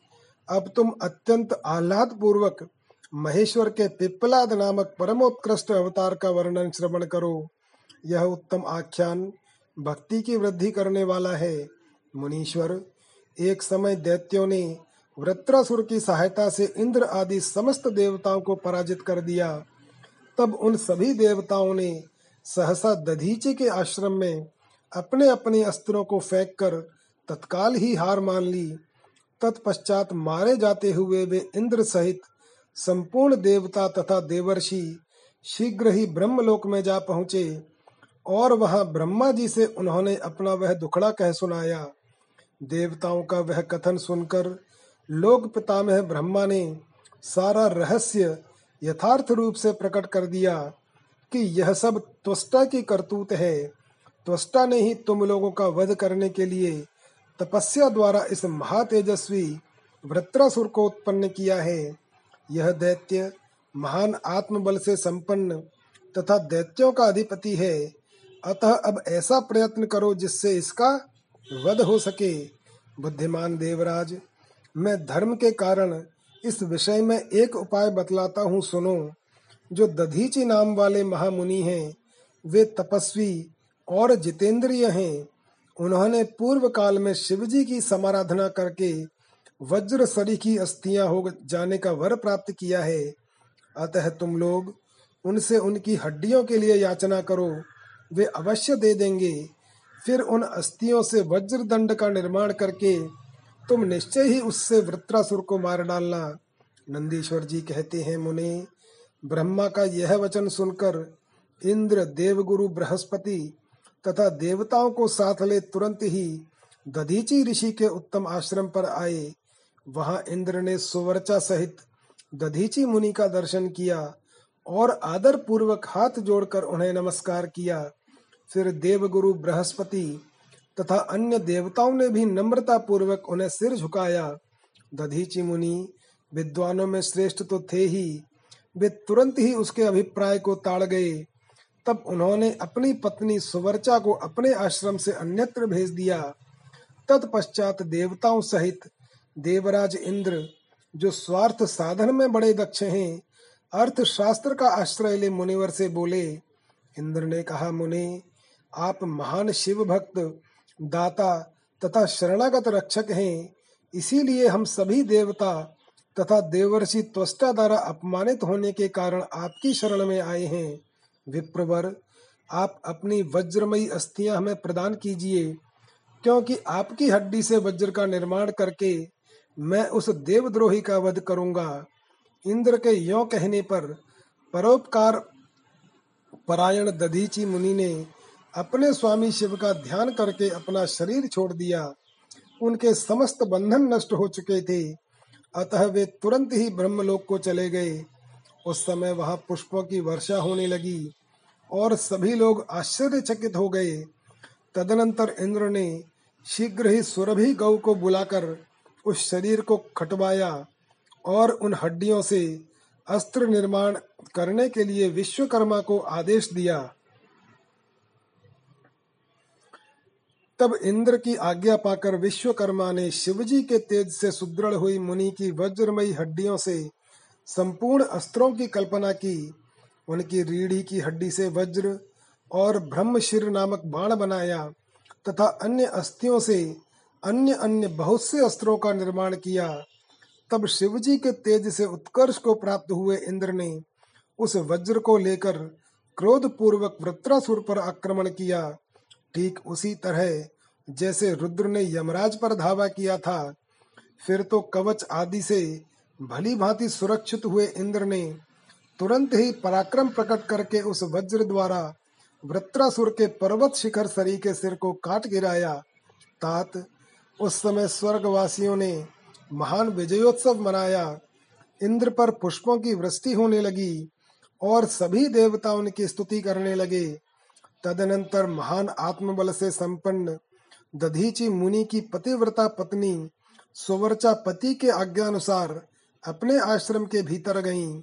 S1: अब तुम अत्यंत आह्लाद पूर्वक महेश्वर के पिप्पलाद नामक परमोत्कृष्ट अवतार का वर्णन श्रवण करो। यह उत्तम आख्यान भक्ति की वृद्धि करने वाला है। मुनीश्वर, एक समय दैत्यों ने वृत्रासुर की सहायता से इंद्र आदि समस्त देवताओं को पराजित कर दिया। तब उन सभी देवताओं ने सहसा दधीचे के आश्रम में अपने अपने अस्त्रों को फेंक कर तत्काल ही हार मान ली। तत्पश्चात मारे जाते हुए वे इंद्र सहित संपूर्ण देवता तथा देवर्षि शीघ्र ही ब्रह्मलोक में जा पहुँचे और वहाँ ब्रह्मा जी से उन्होंने अपना वह दुखड़ा कह सुनाया। देवताओं का वह कथन सुनकर लोक पितामह ब्रह्मा ने सारा रहस्य यथार्थ रूप से प्रकट कर दिया कि यह सब त्वष्टा की करतूत है। त्वष्टा ने ही तुम लोगों का वध करने के लिए तपस्या द्वारा इस महातेजस्वी वृत्रासुर को उत्पन्न किया है। यह दैत्य महान आत्मबल से संपन्न तथा दैत्यों का अधिपति है। अतः अब ऐसा प्रयत्न करो जिससे इसका वध हो सके। बुद्धिमान देवराज, मैं धर्म के कारण इस विषय में एक उपाय बतलाता हूँ, सुनो। जो दधीची नाम वाले महामुनि हैं, वे तपस्वी और जितेंद्रिय हैं। उन्होंने पूर्व काल में शिवजी की समाराधना करके वज्र सरी की अस्थियाँ हो जाने का वर प्राप्त किया है। अतः तुम लोग उनसे उनकी हड्डियों के लिए याचना करो। वे अवश्य दे देंगे। फिर उन अस्थियों से वज्र दंड का निर्माण करके तुम निश्चय ही उससे वृत्रासुर को मार डालना। नंदीश्वर जी कहते हैं, मुनि, ब्रह्मा का यह वचन सुनकर इंद्र देवगुरु बृहस्पति तथा देवताओं को साथ ले तुरंत ही दधीची ऋषि के उत्तम आश्रम पर आए। वहाँ इंद्र ने सुवर्चा सहित दधीची मुनि का दर्शन किया और आदर पूर्वक हाथ जोड़कर उन्हें नमस्कार किया। फिर देवगुरु बृहस्पति तथा अन्य देवताओं ने भी नम्रता पूर्वक उन्हें सिर झुकाया। दधीची मुनि, विद्वानों में श्रेष्ठ तो थे ही। वे तुरंत ही उसके अभिप्राय को ताड़ गए। तब उन्होंने अपनी पत्नी सुवर्चा को अपने आश्रम से अन्यत्र भेज दिया। तत्पश्चात देवताओं सहित देवराज इंद्र, जो स्वार्थ साधन में बड़े दक्ष हैं, अर्थशास्त्र का आश्रय ले मुनिवर से बोले, इंद्र ने कहा, मुनि, आप महान शिव भक्त दाता तथा शरणागत रक्षक हैं। इसीलिए हम सभी देवता तथा देवर्षि त्वष्टा द्वारा अपमानित होने के कारण आपकी शरण में आए हैं। विप्रवर, आप अपनी वज्रमयी अस्थियाँ हमें प्रदान कीजिए, क्योंकि आपकी हड्डी से वज्र का निर्माण करके मैं उस देवद्रोही का वध करूँगा। इंद्र के यो कहने पर परोपकार परायण दधीची मुनि ने अपने स्वामी शिव का ध्यान करके अपना शरीर छोड़ दिया। उनके समस्त बंधन नष्ट हो चुके थे। अतः वे तुरंत ही ब्रह्मलोक को चले गए। उस समय वहाँ पुष्पों की वर्षा होने लगी और सभी लोग आश्चर्यचकित हो गए। तदनंतर इंद्र ने शीघ्र ही सुरभि गौ को बुलाकर उस शरीर को खटवाया और उन हड्डियों से अस्त्र निर्माण करने के लिए विश्वकर्मा को आदेश दिया। तब इंद्र की आज्ञा पाकर विश्वकर्मा ने शिवजी के तेज से सुदृढ़ हुई मुनि की वज्रमयी हड्डियों से संपूर्ण अस्त्रों की कल्पना की। उनकी रीढ़ी की हड्डी से वज्र और ब्रह्मशिर नामक बाण बनाया तथा अन्य अस्थियों से अन्य अन्य बहुत से अस्त्रों का निर्माण किया। तब शिवजी के तेज से उत्कर्ष को प्राप्त हुए इंद्र ने उस वज्र को लेकर क्रोध पूर्वक वृत्रासुर पर आक्रमण किया। ठीक उसी तरह जैसे रुद्र ने यमराज पर धावा किया था, फिर तो कवच आदि से भली भांति सुरक्षित हुए इंद्र ने तुरंत ही पराक्रम प्रकट करके उस वज्र द्वारा वृत्रासुर के पर्वत शिखर सरी के सिर को काट गिराया। तात, उस समय स्वर्गवासियों ने महान विजयोत्सव मनाया। इंद्र पर पुष्पों की वृष्टि होने लगी और सभी देवता उनकी स्तुति करने लगे। तदनंतर महान आत्मबल से संपन्न दधीची मुनि की पतिव्रता पत्नी सुवर्चा पति के आज्ञानुसार अपने आश्रम के भीतर गईं।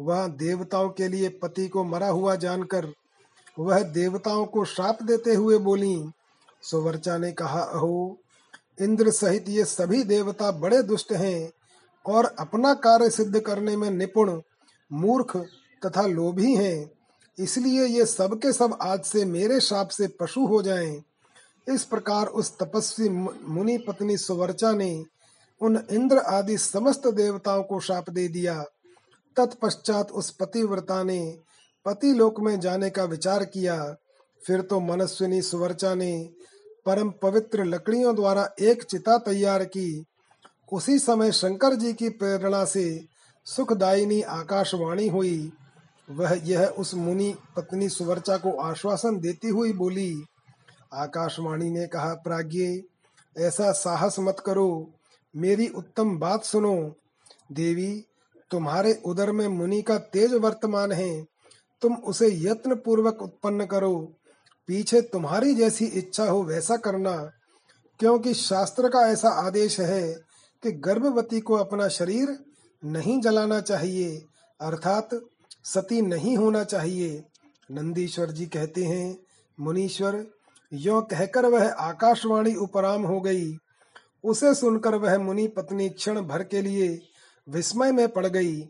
S1: वह देवताओं के लिए पति को मरा हुआ जानकर वह देवताओं को श्राप देते हुए बोली, सुवर्चा ने कहा, अहो, इंद्र सहित ये सभी देवता बड़े दुष्ट हैं और अपना कार्य सिद्ध करने में निपुण, मूर्ख तथा लोभी हैं इसलिए ये सब के सब आज से मेरे शाप से पशु हो जाएँ। इस प्रकार उस तपस्वी मुनि पत्नी सुवर्चा ने उन इंद्र आदि समस्त देवताओं को शाप दे दिया। तत्पश्चात उस पतिव्रता ने पति लोक में जाने का विचार किया। फिर तो मनस्विनी सुवर्चा ने परम पवित्र लकड़ियों द्वारा एक चिता तैयार की। उसी समय शंकर जी की प्रेरणा से सुखदायिनी आकाशवाणी हुई। वह यह उस मुनि पत्नी सुवर्चा को आश्वासन देती हुई बोली, आकाशवाणी ने कहा, प्राज्ञ, ऐसा साहस मत करो। मेरी उत्तम बात सुनो। देवी, तुम्हारे उदर में मुनि का तेज वर्तमान है। तुम उसे यत्न पूर्वक उत्पन्न करो। पीछे तुम्हारी जैसी इच्छा हो वैसा करना। क्योंकि शास्त्र का ऐसा आदेश है कि गर्भवती को अपना शरीर नहीं जलाना चाहिए। अर्थात सती नहीं होना चाहिए। नंदीश्वर जी कहते हैं, मुनीश्वर, यो कहकर वह आकाशवाणी उपराम हो गई। उसे सुनकर वह मुनि पत्नी क्षण भर के लिए विस्मय में पड़ गई।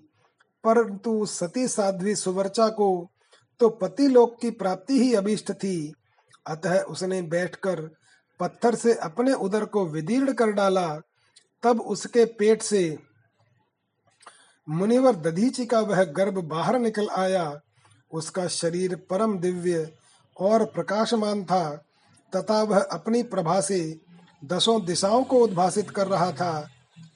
S1: परंतु सती साध्वी सुवर्चा को तो पति लोक की प्राप्ति ही अभिष्ट थी। अतः उसने बैठकर पत्थर से अपने उदर को विदीर्ण कर डाला। तब उसके पेट से मुनिवर दधीची का वह गर्भ बाहर निकल आया, उसका शरीर परम दिव्य और प्रकाशमान था, तथा वह अपनी प्रभा से दसों दिशाओं को उद्भासित कर रहा था।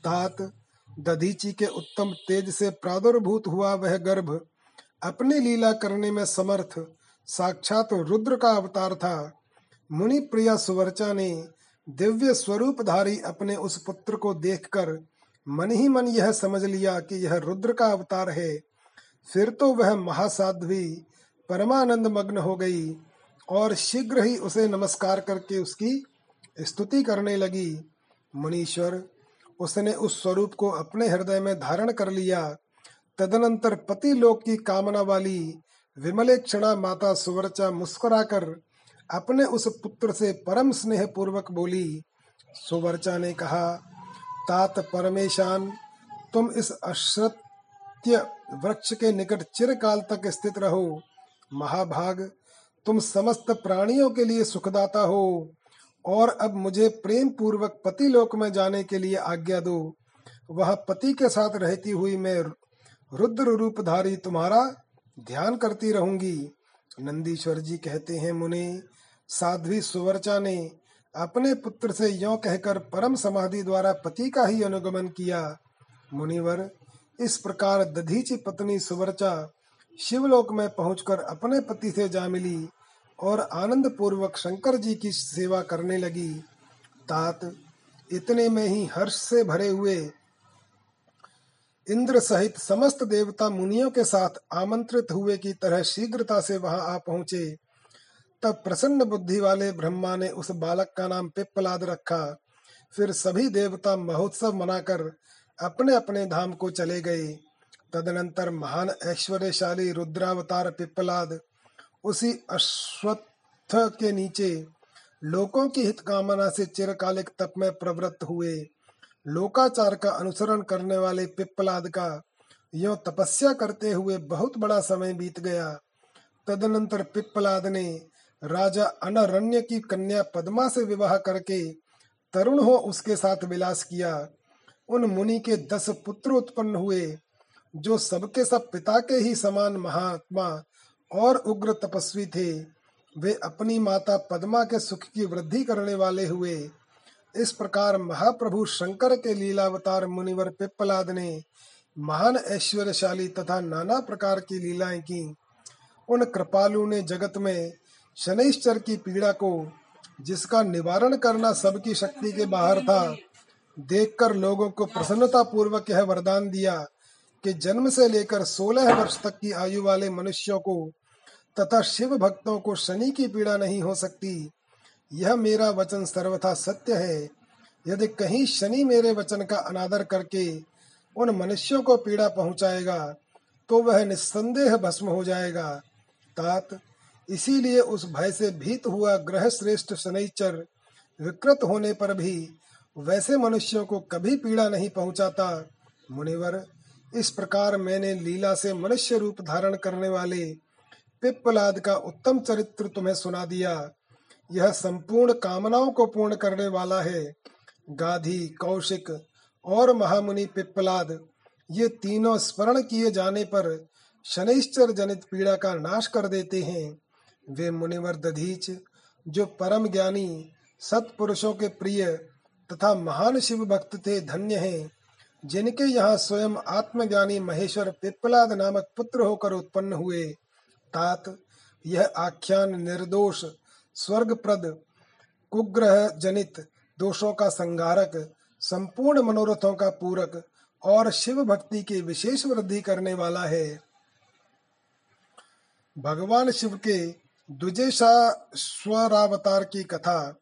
S1: तात, दधीची के उत्तम तेज से प्रादुर्भूत हुआ वह गर्भ, अपनी लीला करने में समर्थ, साक्षात रुद्र का अवतार था। मुनि प्रिया सुवर्चा ने दिव्य स्वरूपधारी अपने उस पुत्र को देखकर मन ही मन यह समझ लिया कि यह रुद्र का अवतार है। फिर तो वह महासाध्वी परमानंद मग्न हो गई और शीघ्र ही उसे नमस्कार करके उसकी स्तुति करने लगी। मुनीश्वर, उसने उस स्वरूप को अपने हृदय में धारण कर लिया। तदनंतर पति लोक की कामना वाली विमले क्षणा माता सुवर्चा मुस्कुराकर अपने उस पुत्र से परम स्नेह पूर्वक बोली, सुवर्चा ने कहा तात परमेशान, तुम इस अश्रत्य वृक्ष के निकट चिरकाल तक स्थित रहो। महाभाग, तुम समस्त प्राणियों के लिए सुखदाता हो, और अब मुझे प्रेम पूर्वक पति लोक में जाने के लिए आज्ञा दो। वह पति के साथ रहती हुई मैं रुद्र रूपधारी तुम्हारा ध्यान करती रहूँगी। नंदीश्वर जी कहते हैं, मुने, साध्वी सुवर्चा ने अपने पुत्र से यो कहकर परम समाधि द्वारा पति का ही अनुगमन किया। मुनिवर, इस प्रकार दधीची पत्नी सुवर्चा शिवलोक में पहुंचकर अपने पति से जा मिली और आनंद पूर्वक शंकर जी की सेवा करने लगी। तात, इतने में ही हर्ष से भरे हुए। इंद्र सहित समस्त देवता मुनियों के साथ आमंत्रित हुए की तरह शीघ्रता से वहाँ आ पहुँचे। तब प्रसन्न बुद्धि वाले ब्रह्मा ने उस बालक का नाम पिप्पलाद रखा। फिर सभी देवता महोत्सव मनाकर अपने अपने धाम को चले गए। तदनंतर महान ऐश्वर्यशाली रुद्रावतार पिप्पलाद उसी अश्वत्थ के नीचे लोकों की हित कामना से चिरकालिक तप में प्रवृत्त हुए। लोकाचार का अनुसरण करने वाले पिप्पलाद का यो तपस्या करते हुए बहुत बड़ा समय बीत गया। तदनंतर पिप्पलाद ने राजा अनरण्य की कन्या पद्मा से विवाह करके तरुण हो उसके साथ विलास किया। उन मुनि के दस पुत्र उत्पन्न हुए, जो सबके सब पिता के ही समान महात्मा और उग्र तपस्वी थे। वे अपनी माता पद्मा के सुख की वृद्धि करने वाले हुए। इस प्रकार महाप्रभु शंकर के लीलावतार मुनिवर पिप्पलाद ने महान ऐश्वर्यशाली तथा नाना प्रकार की लीलाएँ की। उन कृपालु ने जगत में शनिश्चर की पीड़ा को, जिसका निवारण करना सबकी शक्ति के बाहर था, देखकर लोगों को प्रसन्नता पूर्वक यह वरदान दिया कि जन्म से लेकर सोलह वर्ष तक की आयु वाले मनुष्यों को, तथा शिव भक्तों को शनि की पीड़ा नहीं हो सकती। यह मेरा वचन सर्वथा सत्य है। यदि कहीं शनि मेरे वचन का अनादर करके उन मनुष्यों को पीड़ा पहुंचाएगा तो वह निस्संदेह भस्म हो जाएगा। तात इसीलिए उस भय से भीत हुआ ग्रह श्रेष्ठ शनिचर विकृत होने पर भी वैसे मनुष्यों को कभी पीड़ा नहीं पहुंचाता। मुनिवर, इस प्रकार मैंने लीला से मनुष्य रूप धारण करने वाले पिप्पलाद का उत्तम चरित्र तुम्हें सुना दिया। यह संपूर्ण कामनाओं को पूर्ण करने वाला है। गाधी, कौशिक और महामुनि पिप्पलाद, ये तीनों स्मरण किए जाने पर शनिश्चर जनित पीड़ा का नाश कर देते हैं। वे मुनिवर दधीच जो परम ज्ञानी, सत्पुरुषों के प्रिय तथा महान शिव भक्त थे धन्य हैं, जिनके यहाँ स्वयं आत्मज्ञानी महेश्वर पिप्पलाद नामक पुत्र होकर उत्पन्न हुए। तात, यह आख्यान निर्दोष, स्वर्गप्रद कुग्रह जनित दोषों का संगारक, संपूर्ण मनोरथों का पूरक और शिव भक्ति की विशेष वृद्धि करने वाला है। भगवान शिव के द्विजेशा स्वरावतार की कथा,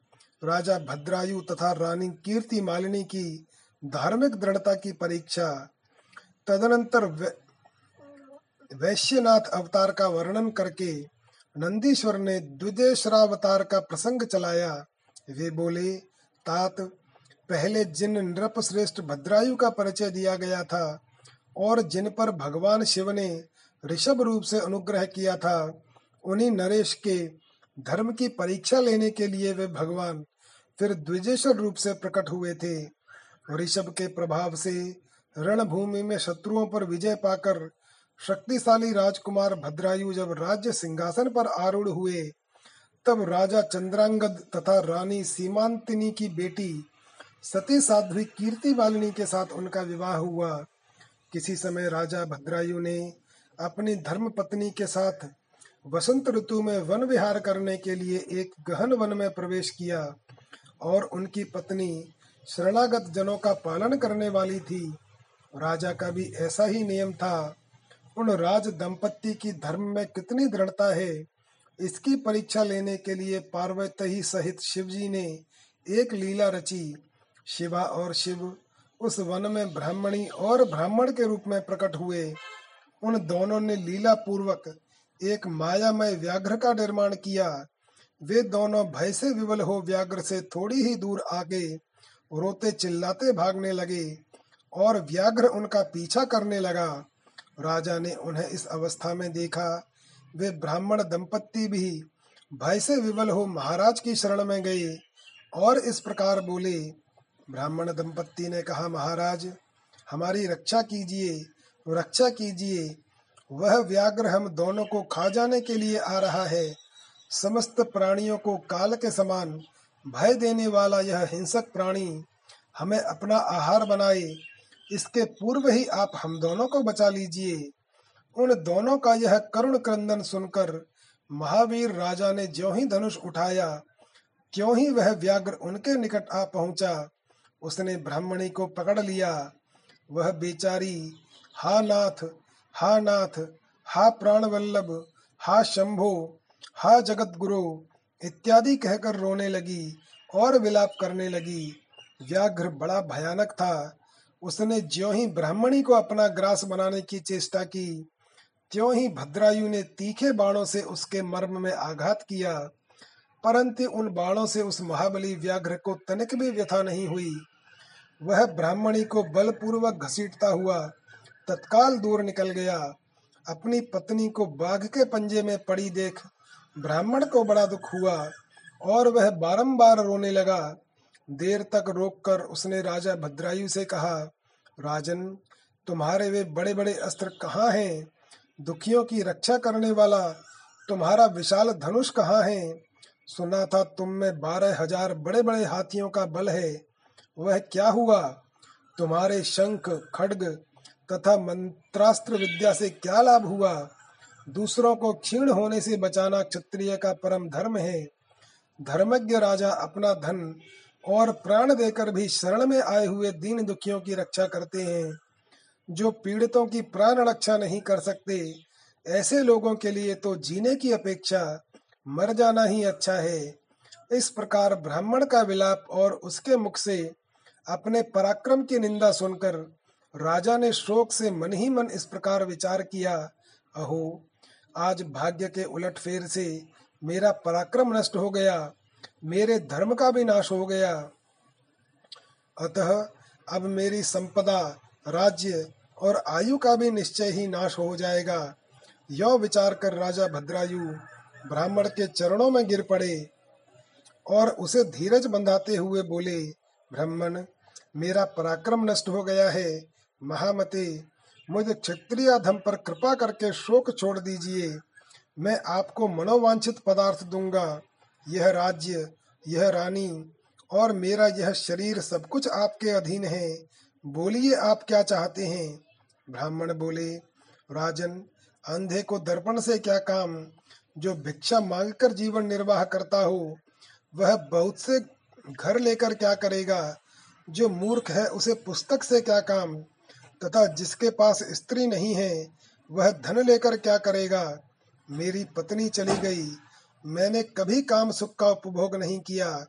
S1: राजा भद्रायु तथा रानी कीर्ति मालिनी की धार्मिक दृढ़ता की परीक्षा, तदनंतर वैश्यनाथ अवतार का वर्णन करके नंदीश्वर ने द्विदेशरावतार का प्रसंग चलाया। वे बोले, तात, पहले जिन नृप श्रेष्ठ भद्रायु का परिचय दिया गया था और जिन पर भगवान शिव ने ऋषभ रूप से अनुग्रह किया था उन्हीं नरेश के धर्म की परीक्षा लेने के लिए वे भगवान फिर द्विजेश्वर रूप से प्रकट हुए थे। ऋषभ के प्रभाव से रणभूमि में शत्रुओं पर विजय पाकर शक्तिशाली राजकुमार भद्रायु जब राज्य सिंहासन पर आरूढ़ हुए, तब राजा चंद्रांगद तथा रानी सीमांतिनी की बेटी सती साध्वी कीर्ति बालिनी के साथ उनका विवाह हुआ। किसी समय राजा भद्रायु ने अपनी धर्म पत्नी के साथ वसंत ऋतु में वन विहार करने के लिए एक गहन वन में प्रवेश किया और उनकी पत्नी शरणागत जनों का पालन करने वाली थी। राजा का भी ऐसा ही नियम था। उन राज दंपति की धर्म में कितनी दृढ़ता है, इसकी परीक्षा लेने के लिए पार्वती सहित शिवजी ने एक लीला रची। शिवा और शिव उस वन में ब्राह्मणी और ब्राह्मण के रूप में प्रकट हुए। उन दोनों ने लीला पूर्वक एक मायामय व्याघ्र का निर्माण किया। वे दोनों भय से विवल हो व्याघ्र से थोड़ी ही दूर आगे रोते चिल्लाते भागने लगे और व्याघ्र उनका पीछा करने लगा। राजा ने उन्हें इस अवस्था में देखा। वे ब्राह्मण दंपत्ति भी भय से विवल हो महाराज की शरण में गए और इस प्रकार बोले, ब्राह्मण दंपत्ति ने कहा, महाराज, हमारी रक्षा कीजिए रक्षा कीजिए वह व्याघ्र हम दोनों को खा जाने के लिए आ रहा है। समस्त प्राणियों को काल के समान भय देने वाला यह हिंसक प्राणी हमें अपना आहार बनाए। इसके पूर्व ही आप हम दोनों को बचा लीजिए। उन दोनों का यह करुण क्रंदन सुनकर महावीर राजा ने ज्यो ही धनुष उठाया क्यों ही वह व्याघ्र उनके निकट आ पहुँचा। उसने ब्राह्मणी को पकड़ लिया। वह बेचारी, हा नाथ हा नाथ, हा प्राण वल्लभ हा शंभो, हा जगत गुरु इत्यादि कहकर रोने लगी और विलाप करने लगी। व्याघ्र बड़ा भयानक था। उसने ज्यो ही ब्राह्मणी को अपना ग्रास बनाने की चेष्टा की, त्यों ही भद्रायु ने तीखे बाणों से उसके मर्म में आघात किया। परंतु उन बाणों से उस महाबली व्याघ्र को तनिक भी व्यथा नहीं हुई। वह ब्राह्मणी को बलपूर्वक घसीटता हुआ तत्काल दूर निकल गया। अपनी पत्नी को बाघ के पंजे में पड़ी देख ब्राह्मण को बड़ा दुख हुआ और वह बारंबार रोने लगा। देर तक रोककर उसने राजा भद्रायु से कहा, राजन, तुम्हारे वे बड़े बड़े अस्त्र कहाँ हैं? दुखियों की रक्षा करने वाला तुम्हारा विशाल धनुष कहाँ है? सुना था तुम में बारह हज़ार बड़े बड़े हाथियों का बल है। वह क्या हुआ? तुम्हारे शंख, खड्ग तथा मंत्रास्त्र विद्या से क्या लाभ हुआ? दूसरों को क्षीण होने से बचाना क्षत्रिय का परम धर्म है। धर्मज्ञ राजा अपना धन और प्राण देकर भी शरण में आए हुए दीन दुखियों की रक्षा करते हैं, जो पीड़ितों की प्राण रक्षा नहीं कर सकते। ऐसे लोगों के लिए तो जीने की अपेक्षा मर जाना ही अच्छा है। इस प्रकार ब्राह्मण का विलाप और उसके मुख से अपने पराक्रम की निंदा सुनकर राजा ने शोक से मन ही मन इस प्रकार विचार किया, अहो, आज भाग्य के उलट फेर से मेरा पराक्रम नष्ट हो गया, मेरे धर्म का भी नाश हो गया। अतः अब मेरी संपदा, राज्य और आयु का भी निश्चय ही नाश हो जाएगा। यह विचार कर राजा भद्रायु, ब्राह्मण के चरणों में गिर पड़े और उसे धीरज बंधाते हुए बोले, ब्राह्मण, मेरा पराक्रम नष्ट हो गया है। महामते, मुझे क्षत्रिय धम पर कृपा करके शोक छोड़ दीजिए। मैं आपको मनोवांछित पदार्थ दूँगा। यह राज्य, यह रानी और मेरा यह शरीर सब कुछ आपके अधीन है। बोलिए, आप क्या चाहते हैं? ब्राह्मण बोले, राजन, अंधे को दर्पण से क्या काम? जो भिक्षा मांगकर जीवन निर्वाह करता हो, वह बहुत से घर लेकर क्या करेगा? जो मूर्ख है, उसे पुस्तक से क्या काम? तथा जिसके पास स्त्री नहीं है, वह धन लेकर क्या करेगा? मेरी पत्नी चली गई। मैंने कभी काम सुख का उपभोग नहीं किया।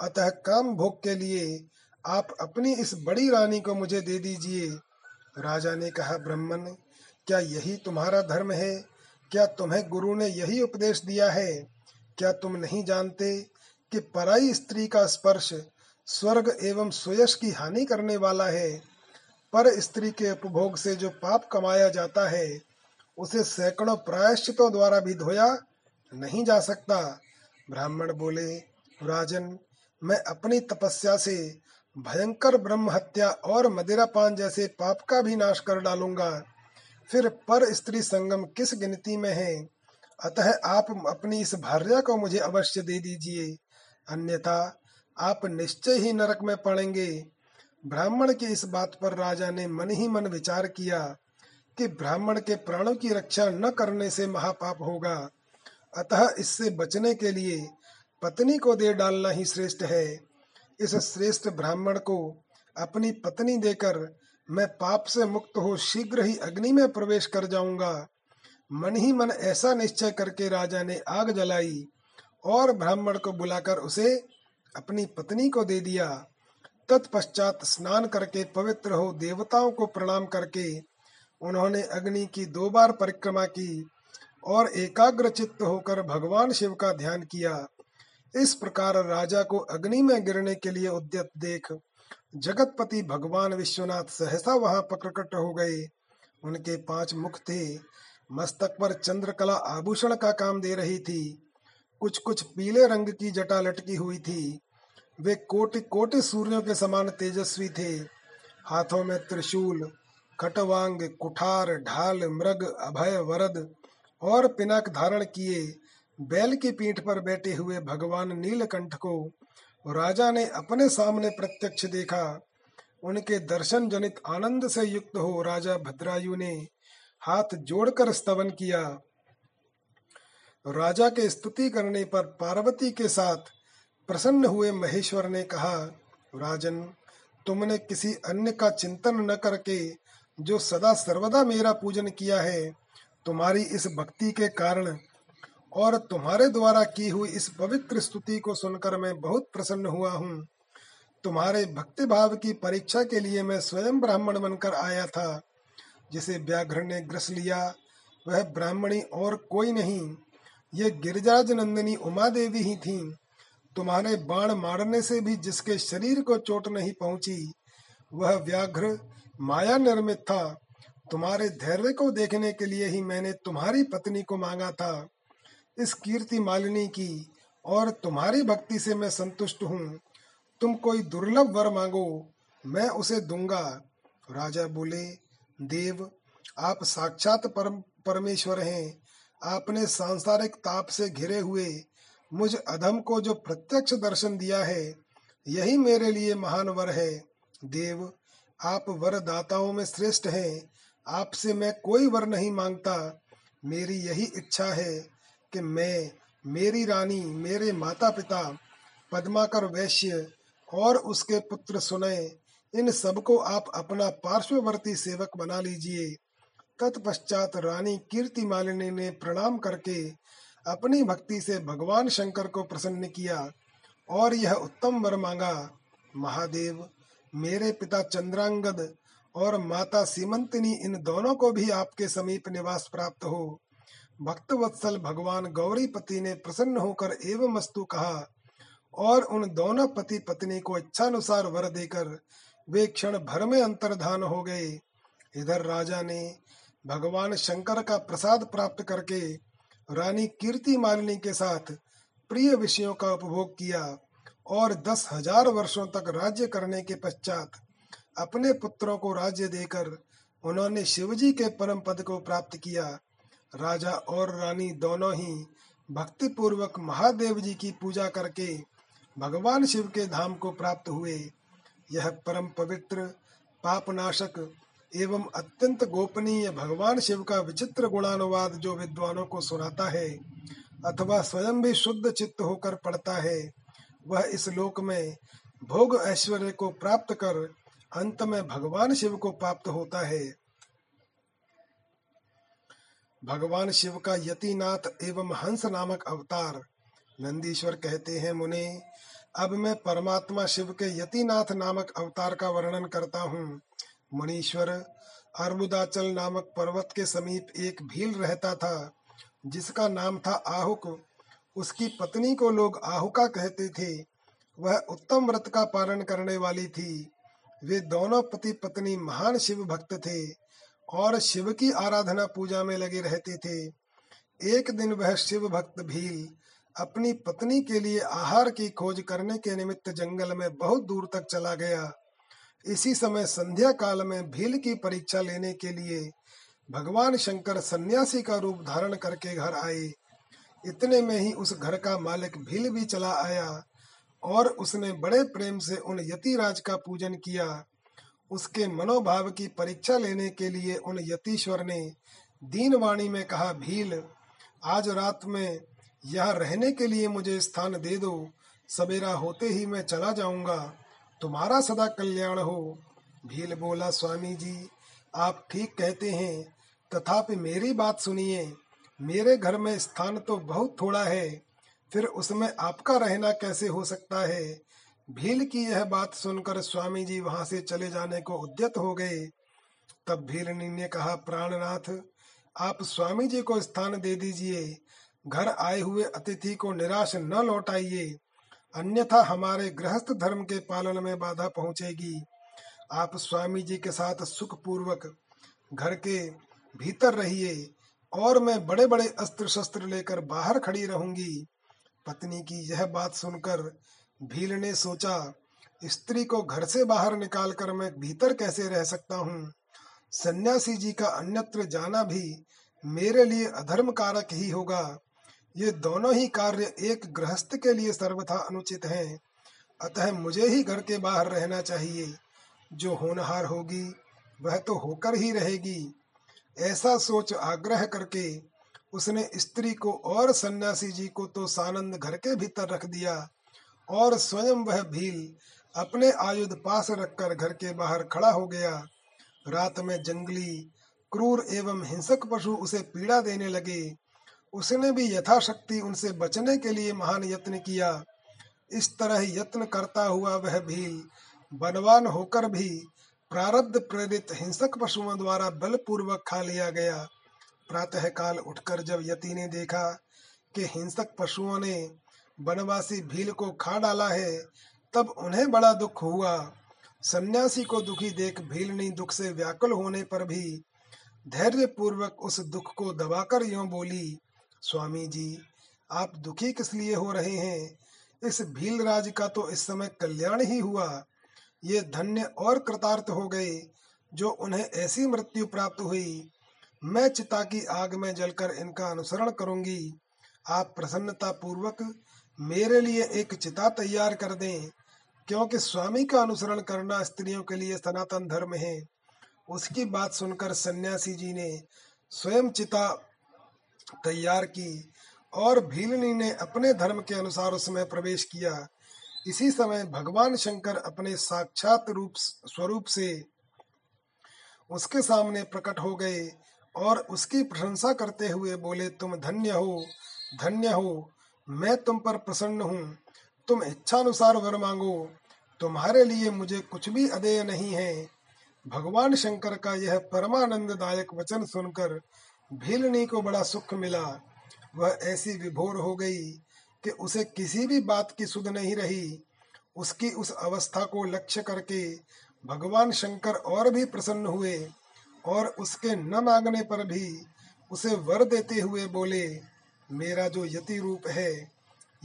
S1: अतः काम भोग के लिए आप अपनी इस बड़ी रानी को मुझे दे दीजिए। राजा ने कहा, ब्राह्मण, क्या यही तुम्हारा धर्म है? क्या तुम्हें गुरु ने यही उपदेश दिया है? क्या तुम नहीं जानते कि पराई स्त्री का स्पर्श स्वर्ग एवं सुयश की हानि करने वाला है? पर स्त्री के उपभोग से जो पाप कमाया जाता है, उसे सैकड़ों प्रायश्चितों द्वारा भी धोया नहीं जा सकता। ब्राह्मण बोले, राजन, मैं अपनी तपस्या से भयंकर ब्रह्म हत्या और मदिरापान जैसे पाप का भी नाश कर डालूँगा। फिर पर स्त्री संगम किस गिनती में है? अतः आप अपनी इस भार्या को मुझे अवश्य दे दीजिए। अन्यथा आप निश्चय ही नरक में पड़ेंगे। ब्राह्मण के इस बात पर राजा ने मन ही मन विचार किया कि ब्राह्मण के प्राणों की रक्षा न करने से महापाप होगा। अतः इससे बचने के लिए पत्नी को दे डालना ही श्रेष्ठ है। इस श्रेष्ठ ब्राह्मण को अपनी पत्नी देकर मैं पाप से मुक्त हो शीघ्र ही अग्नि में प्रवेश कर जाऊँगा। मन ही मन ऐसा निश्चय करके राजा ने आग जलाई और ब्राह्मण को बुलाकर उसे अपनी पत्नी को दे दिया। तत्पश्चात स्नान करके पवित्र हो देवताओं को प्रणाम करके उन्होंने अग्नि की दो बार परिक्रमा की और एकाग्र चित्त होकर भगवान शिव का ध्यान किया। इस प्रकार राजा को अग्नि में गिरने के लिए उद्यत देख जगतपति भगवान विश्वनाथ सहसा वहाँ प्रकट हो गए। उनके पाँच मुख थे। मस्तक पर चंद्रकला आभूषण का काम दे रही थी। कुछ कुछ पीले रंग की जटा लटकी हुई थी। वे कोटि कोटि सूर्यों के समान तेजस्वी थे। हाथों में त्रिशूल, खटवांग, कुठार, ढाल, मृग, अभय, वरद और पिनाक धारण किए। बैल की पीठ पर बैठे हुए भगवान नीलकंठ को राजा ने अपने सामने प्रत्यक्ष देखा। उनके दर्शन जनित आनंद से युक्त हो राजा भद्रायु ने हाथ जोड़कर स्तवन किया। राजा के स्तुति करने पर पार्वती के साथ प्रसन्न हुए महेश्वर ने कहा, राजन, तुमने किसी अन्य का चिंतन न करके जो सदा सर्वदा मेरा पूजन किया है, तुम्हारी इस भक्ति के कारण और तुम्हारे द्वारा की हुई इस पवित्र स्तुति को सुनकर मैं बहुत प्रसन्न हुआ हूँ। तुम्हारे भक्ति भाव की परीक्षा के लिए मैं स्वयं ब्राह्मण बनकर आया था। जिसे व्याघ्र ने ग्रस लिया, वह ब्राह्मणी और कोई नहीं, ये गिरिजाज नंदिनी उमा देवी ही थी। तुम्हारे बाण मारने से भी जिसके शरीर को चोट नहीं पहुँची, वह व्याघ्र माया निर्मित था। तुम्हारे धैर्य को देखने के लिए ही मैंने तुम्हारी पत्नी को मांगा था। इस कीर्ति मालिनी की और तुम्हारी भक्ति से मैं संतुष्ट हूँ। तुम कोई दुर्लभ वर मांगो, मैं उसे दूँगा। राजा बोले, देव, आप साक्षात परम परमेश्वर हैं। आपने सांसारिक ताप से घिरे हुए मुझ अधम को जो प्रत्यक्ष दर्शन दिया है, यही मेरे लिए महान वर है। देव, आप वर दाताओं में श्रेष्ठ हैं। आपसे मैं कोई वर नहीं माँगता। मेरी यही इच्छा है कि मैं, मेरी रानी, मेरे माता पिता पद्माकर वैश्य और उसके पुत्र सुनय, इन सबको आप अपना पार्श्ववर्ती सेवक बना लीजिए। तत्पश्चात रानी कीर्ति मालिनी ने प्रणाम करके अपनी भक्ति से भगवान शंकर को प्रसन्न किया और यह उत्तम वर मांगा, महादेव, मेरे पिता चंद्रांगद और माता सीमंतिनी इन दोनों को भी आपके समीप निवास प्राप्त हो। भक्त वत्सल भगवान गौरीपति ने प्रसन्न होकर एवं मस्तु कहा और उन दोनों पति पत्नी को इच्छानुसार वर देकर वे क्षण भर में अंतर्धान हो गए। इधर राजा ने भगवान शंकर का प्रसाद प्राप्त करके रानी कीर्ति मालिनी के साथ प्रिय विषयों का उपभोग किया और दस हज़ार वर्षों तक राज्य करने के पश्चात अपने पुत्रों को राज्य देकर उन्होंने शिवजी के परम पद को प्राप्त किया। राजा और रानी दोनों ही भक्ति पूर्वक महादेव जी की पूजा करके भगवान शिव के धाम को प्राप्त हुए। यह परम पवित्र पापनाशक एवं अत्यंत गोपनीय भगवान शिव का विचित्र गुणानुवाद जो विद्वानों को सुनाता है, अथवा स्वयं भी शुद्ध चित्त होकर पढ़ता है, वह इस लोक में भोग ऐश्वर्य को प्राप्त कर अंत में भगवान शिव को प्राप्त होता है। भगवान शिव का यतिनाथ एवं हंस नामक अवतार, नंदीश्वर कहते हैं, मुने, अब मैं परमात्मा शिव के यतिनाथ नामक अवतार का वर्णन करता हूँ। मुनीश्वर अर्बुदाचल नामक पर्वत के समीप एक भील रहता था, जिसका नाम था आहुक। उसकी पत्नी को लोग आहुका कहते थे। वह उत्तम व्रत का पालन करने वाली थी। वे दोनों पति पत्नी महान शिव भक्त थे और शिव की आराधना पूजा में लगे रहते थे। एक दिन वह शिव भक्त भील अपनी पत्नी के लिए आहार की खोज करने के निमित्त जंगल में बहुत दूर तक चला गया। इसी समय संध्या काल में भील की परीक्षा लेने के लिए भगवान शंकर सन्यासी का रूप धारण करके घर आए। इतने में ही उस घर का मालिक भील भी चला आया और उसने बड़े प्रेम से उन यतिराज का पूजन किया। उसके मनोभाव की परीक्षा लेने के लिए उन यतीश्वर ने दीनवाणी में कहा, भील, आज रात में यहाँ रहने के लिए मुझे स्थान दे दो। सवेरा होते ही मैं चला जाऊँगा। तुम्हारा सदा कल्याण हो। भील बोला स्वामी जी आप ठीक कहते हैं। तथापि मेरी बात सुनिए। मेरे घर में स्थान तो बहुत थोड़ा है। फिर उसमें आपका रहना कैसे हो सकता है? भील की यह बात सुनकर स्वामी जी वहाँ से चले जाने को उद्यत हो गए। तब भीलनी ने कहा, प्राणनाथ, आप स्वामी जी को स्थान दे दीजिए। घर आए हुए अतिथि को निराश न लौटाइए। अन्यथा हमारे गृहस्थ धर्म के पालन में बाधा पहुंचेगी। आप स्वामी जी के साथ सुख पूर्वक घर के भीतर रहिए और मैं बड़े बड़े अस्त्र शस्त्र लेकर बाहर खड़ी रहूँगी। पत्नी की यह बात सुनकर भील ने सोचा, स्त्री को घर से बाहर निकालकर मैं भीतर कैसे रह सकता हूँ? सन्यासी जी का अन्यत्र जाना भी मेरे लिए अधर्म कारक ही होगा। ये दोनों ही कार्य एक गृहस्थ के लिए सर्वथा अनुचित हैं। अतः मुझे ही घर के बाहर रहना चाहिए। जो होनहार होगी, वह तो होकर ही रहेगी। ऐसा सोच आग्रह करके उसने स्त्री को और सन्यासी जी को तो सानंद घर के भीतर रख दिया और स्वयं वह भील अपने आयुध पास रखकर घर के बाहर खड़ा हो गया। रात में जंगली, क्रूर एवं हिंसक पशु उसे पीड़ा देने लगे। उसने भी यथाशक्ति उनसे बचने के लिए महान यत्न किया। इस तरह यत्न करता हुआ वह भील बलवान होकर भी प्रारब्ध प्रेरित हिंसक पशुओं द्वारा बलपूर्वक खा लिया गया। प्रातः काल उठकर जब यति ने देखा कि हिंसक पशुओं ने बनवासी भील को खा डाला है, तब उन्हें बड़ा दुख हुआ। सन्यासी को दुखी देख भीलनी दुख से व्याकुल होने पर भी धैर्य पूर्वक उस दुख को दबाकर यों बोली स्वामी जी, आप दुखी किस लिए हो रहे हैं? इस भील राज का तो इस समय कल्याण ही हुआ। ये धन्य और कृतार्थ हो गए, जो उन्हें ऐसी मृत्यु प्राप्त हुई। मैं चिता की आग में जलकर इनका अनुसरण करूँगी। आप प्रसन्नता पूर्वक मेरे लिए एक चिता तैयार कर दें, क्योंकि स्वामी का अनुसरण करना स्त्रियों के लिए सनातन धर्म है। उसकी बात सुनकर सन्यासी जी ने स्वयं चिता तैयार की और भीलनी ने अपने धर्म के अनुसार उसमें प्रवेश किया। इसी समय भगवान शंकर अपने साक्षात रूप स्वरूप से उसके सामने प्रकट हो गए और उसकी प्रशंसा करते हुए बोले, तुम धन्य हो धन्य हो, मैं तुम पर प्रसन्न हूँ। तुम इच्छानुसार वर मांगो, तुम्हारे लिए मुझे कुछ भी अदेय नहीं है। भगवान शंकर का यह परमानंददायक वचन सुनकर भीलनी को बड़ा सुख मिला। वह ऐसी विभोर हो गई कि उसे किसी भी बात की सुध नहीं रही। उसकी उस अवस्था को लक्ष्य करके भगवान शंकर और भी प्रसन्न हुए और उसके न मांगने पर भी उसे वर देते हुए बोले, मेरा जो यति रूप है,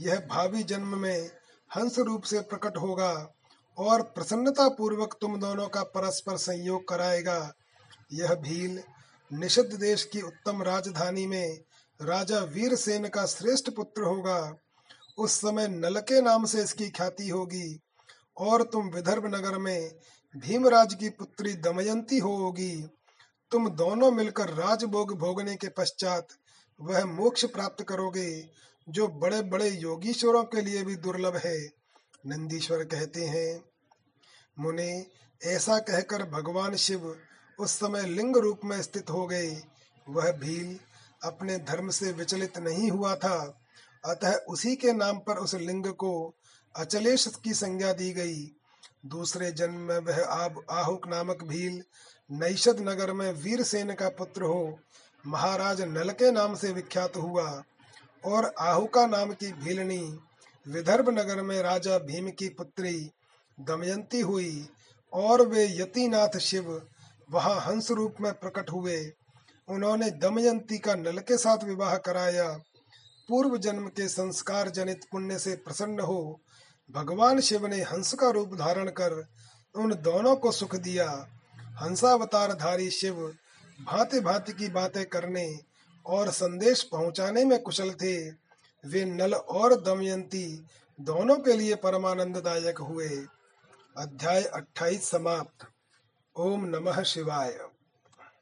S1: यह भावी जन्म में हंस रूप से प्रकट होगा और प्रसन्नता पूर्वक तुम दोनों का परस्पर संयोग कराएगा। यह भील निषद देश की उत्तम राजधानी में राजा वीर सेन का श्रेष्ठ पुत्र होगा। उस समय नल के नाम से इसकी ख्याति होगी और तुम विदर्भ नगर में भीमराज की पुत्री दमयंती होगी। तुम दोनों मिलकर राजभोग भोगने के पश्चात वह मोक्ष प्राप्त करोगे, जो बड़े बड़े योगीश्वरों के लिए भी दुर्लभ है, नंदीश्वर कहते हैं। मुने ऐसा कहकर भगवान शिव उस समय लिंग रूप में स्थित हो गए वह भील अपने धर्म से विचलित नहीं हुआ था। अतः उसी के नाम पर उस लिंग को अचलेश की संज्ञा दी गई। दूसरे जन्म में वह आब आहुक नामक भील नैषद नगर में वीरसेन का पुत्र हो। महाराज नल के नाम से विख्यात हुआ और आहुका नाम की भीलनी विदर्भ नगर में राजा भीम की पुत्री दमयंती हुई और वे यतिनाथ शिव वहाँ हंस रूप में प्रकट हुए। उन्होंने दमयंती का नल के साथ विवाह कराया। पूर्व जन्म के संस्कार जनित पुण्य से प्रसन्न हो, भगवान शिव ने हंस का रूप धारण कर उन दोनों को सुख दिया। हंसावतार धारी शिव भांति भांति की बातें करने और संदेश पहुँचाने में कुशल थे। वे नल और दमयंती दोनों के लिए परमानंददायक हुए। अध्याय 28 समाप्त। ओम नमः शिवाय।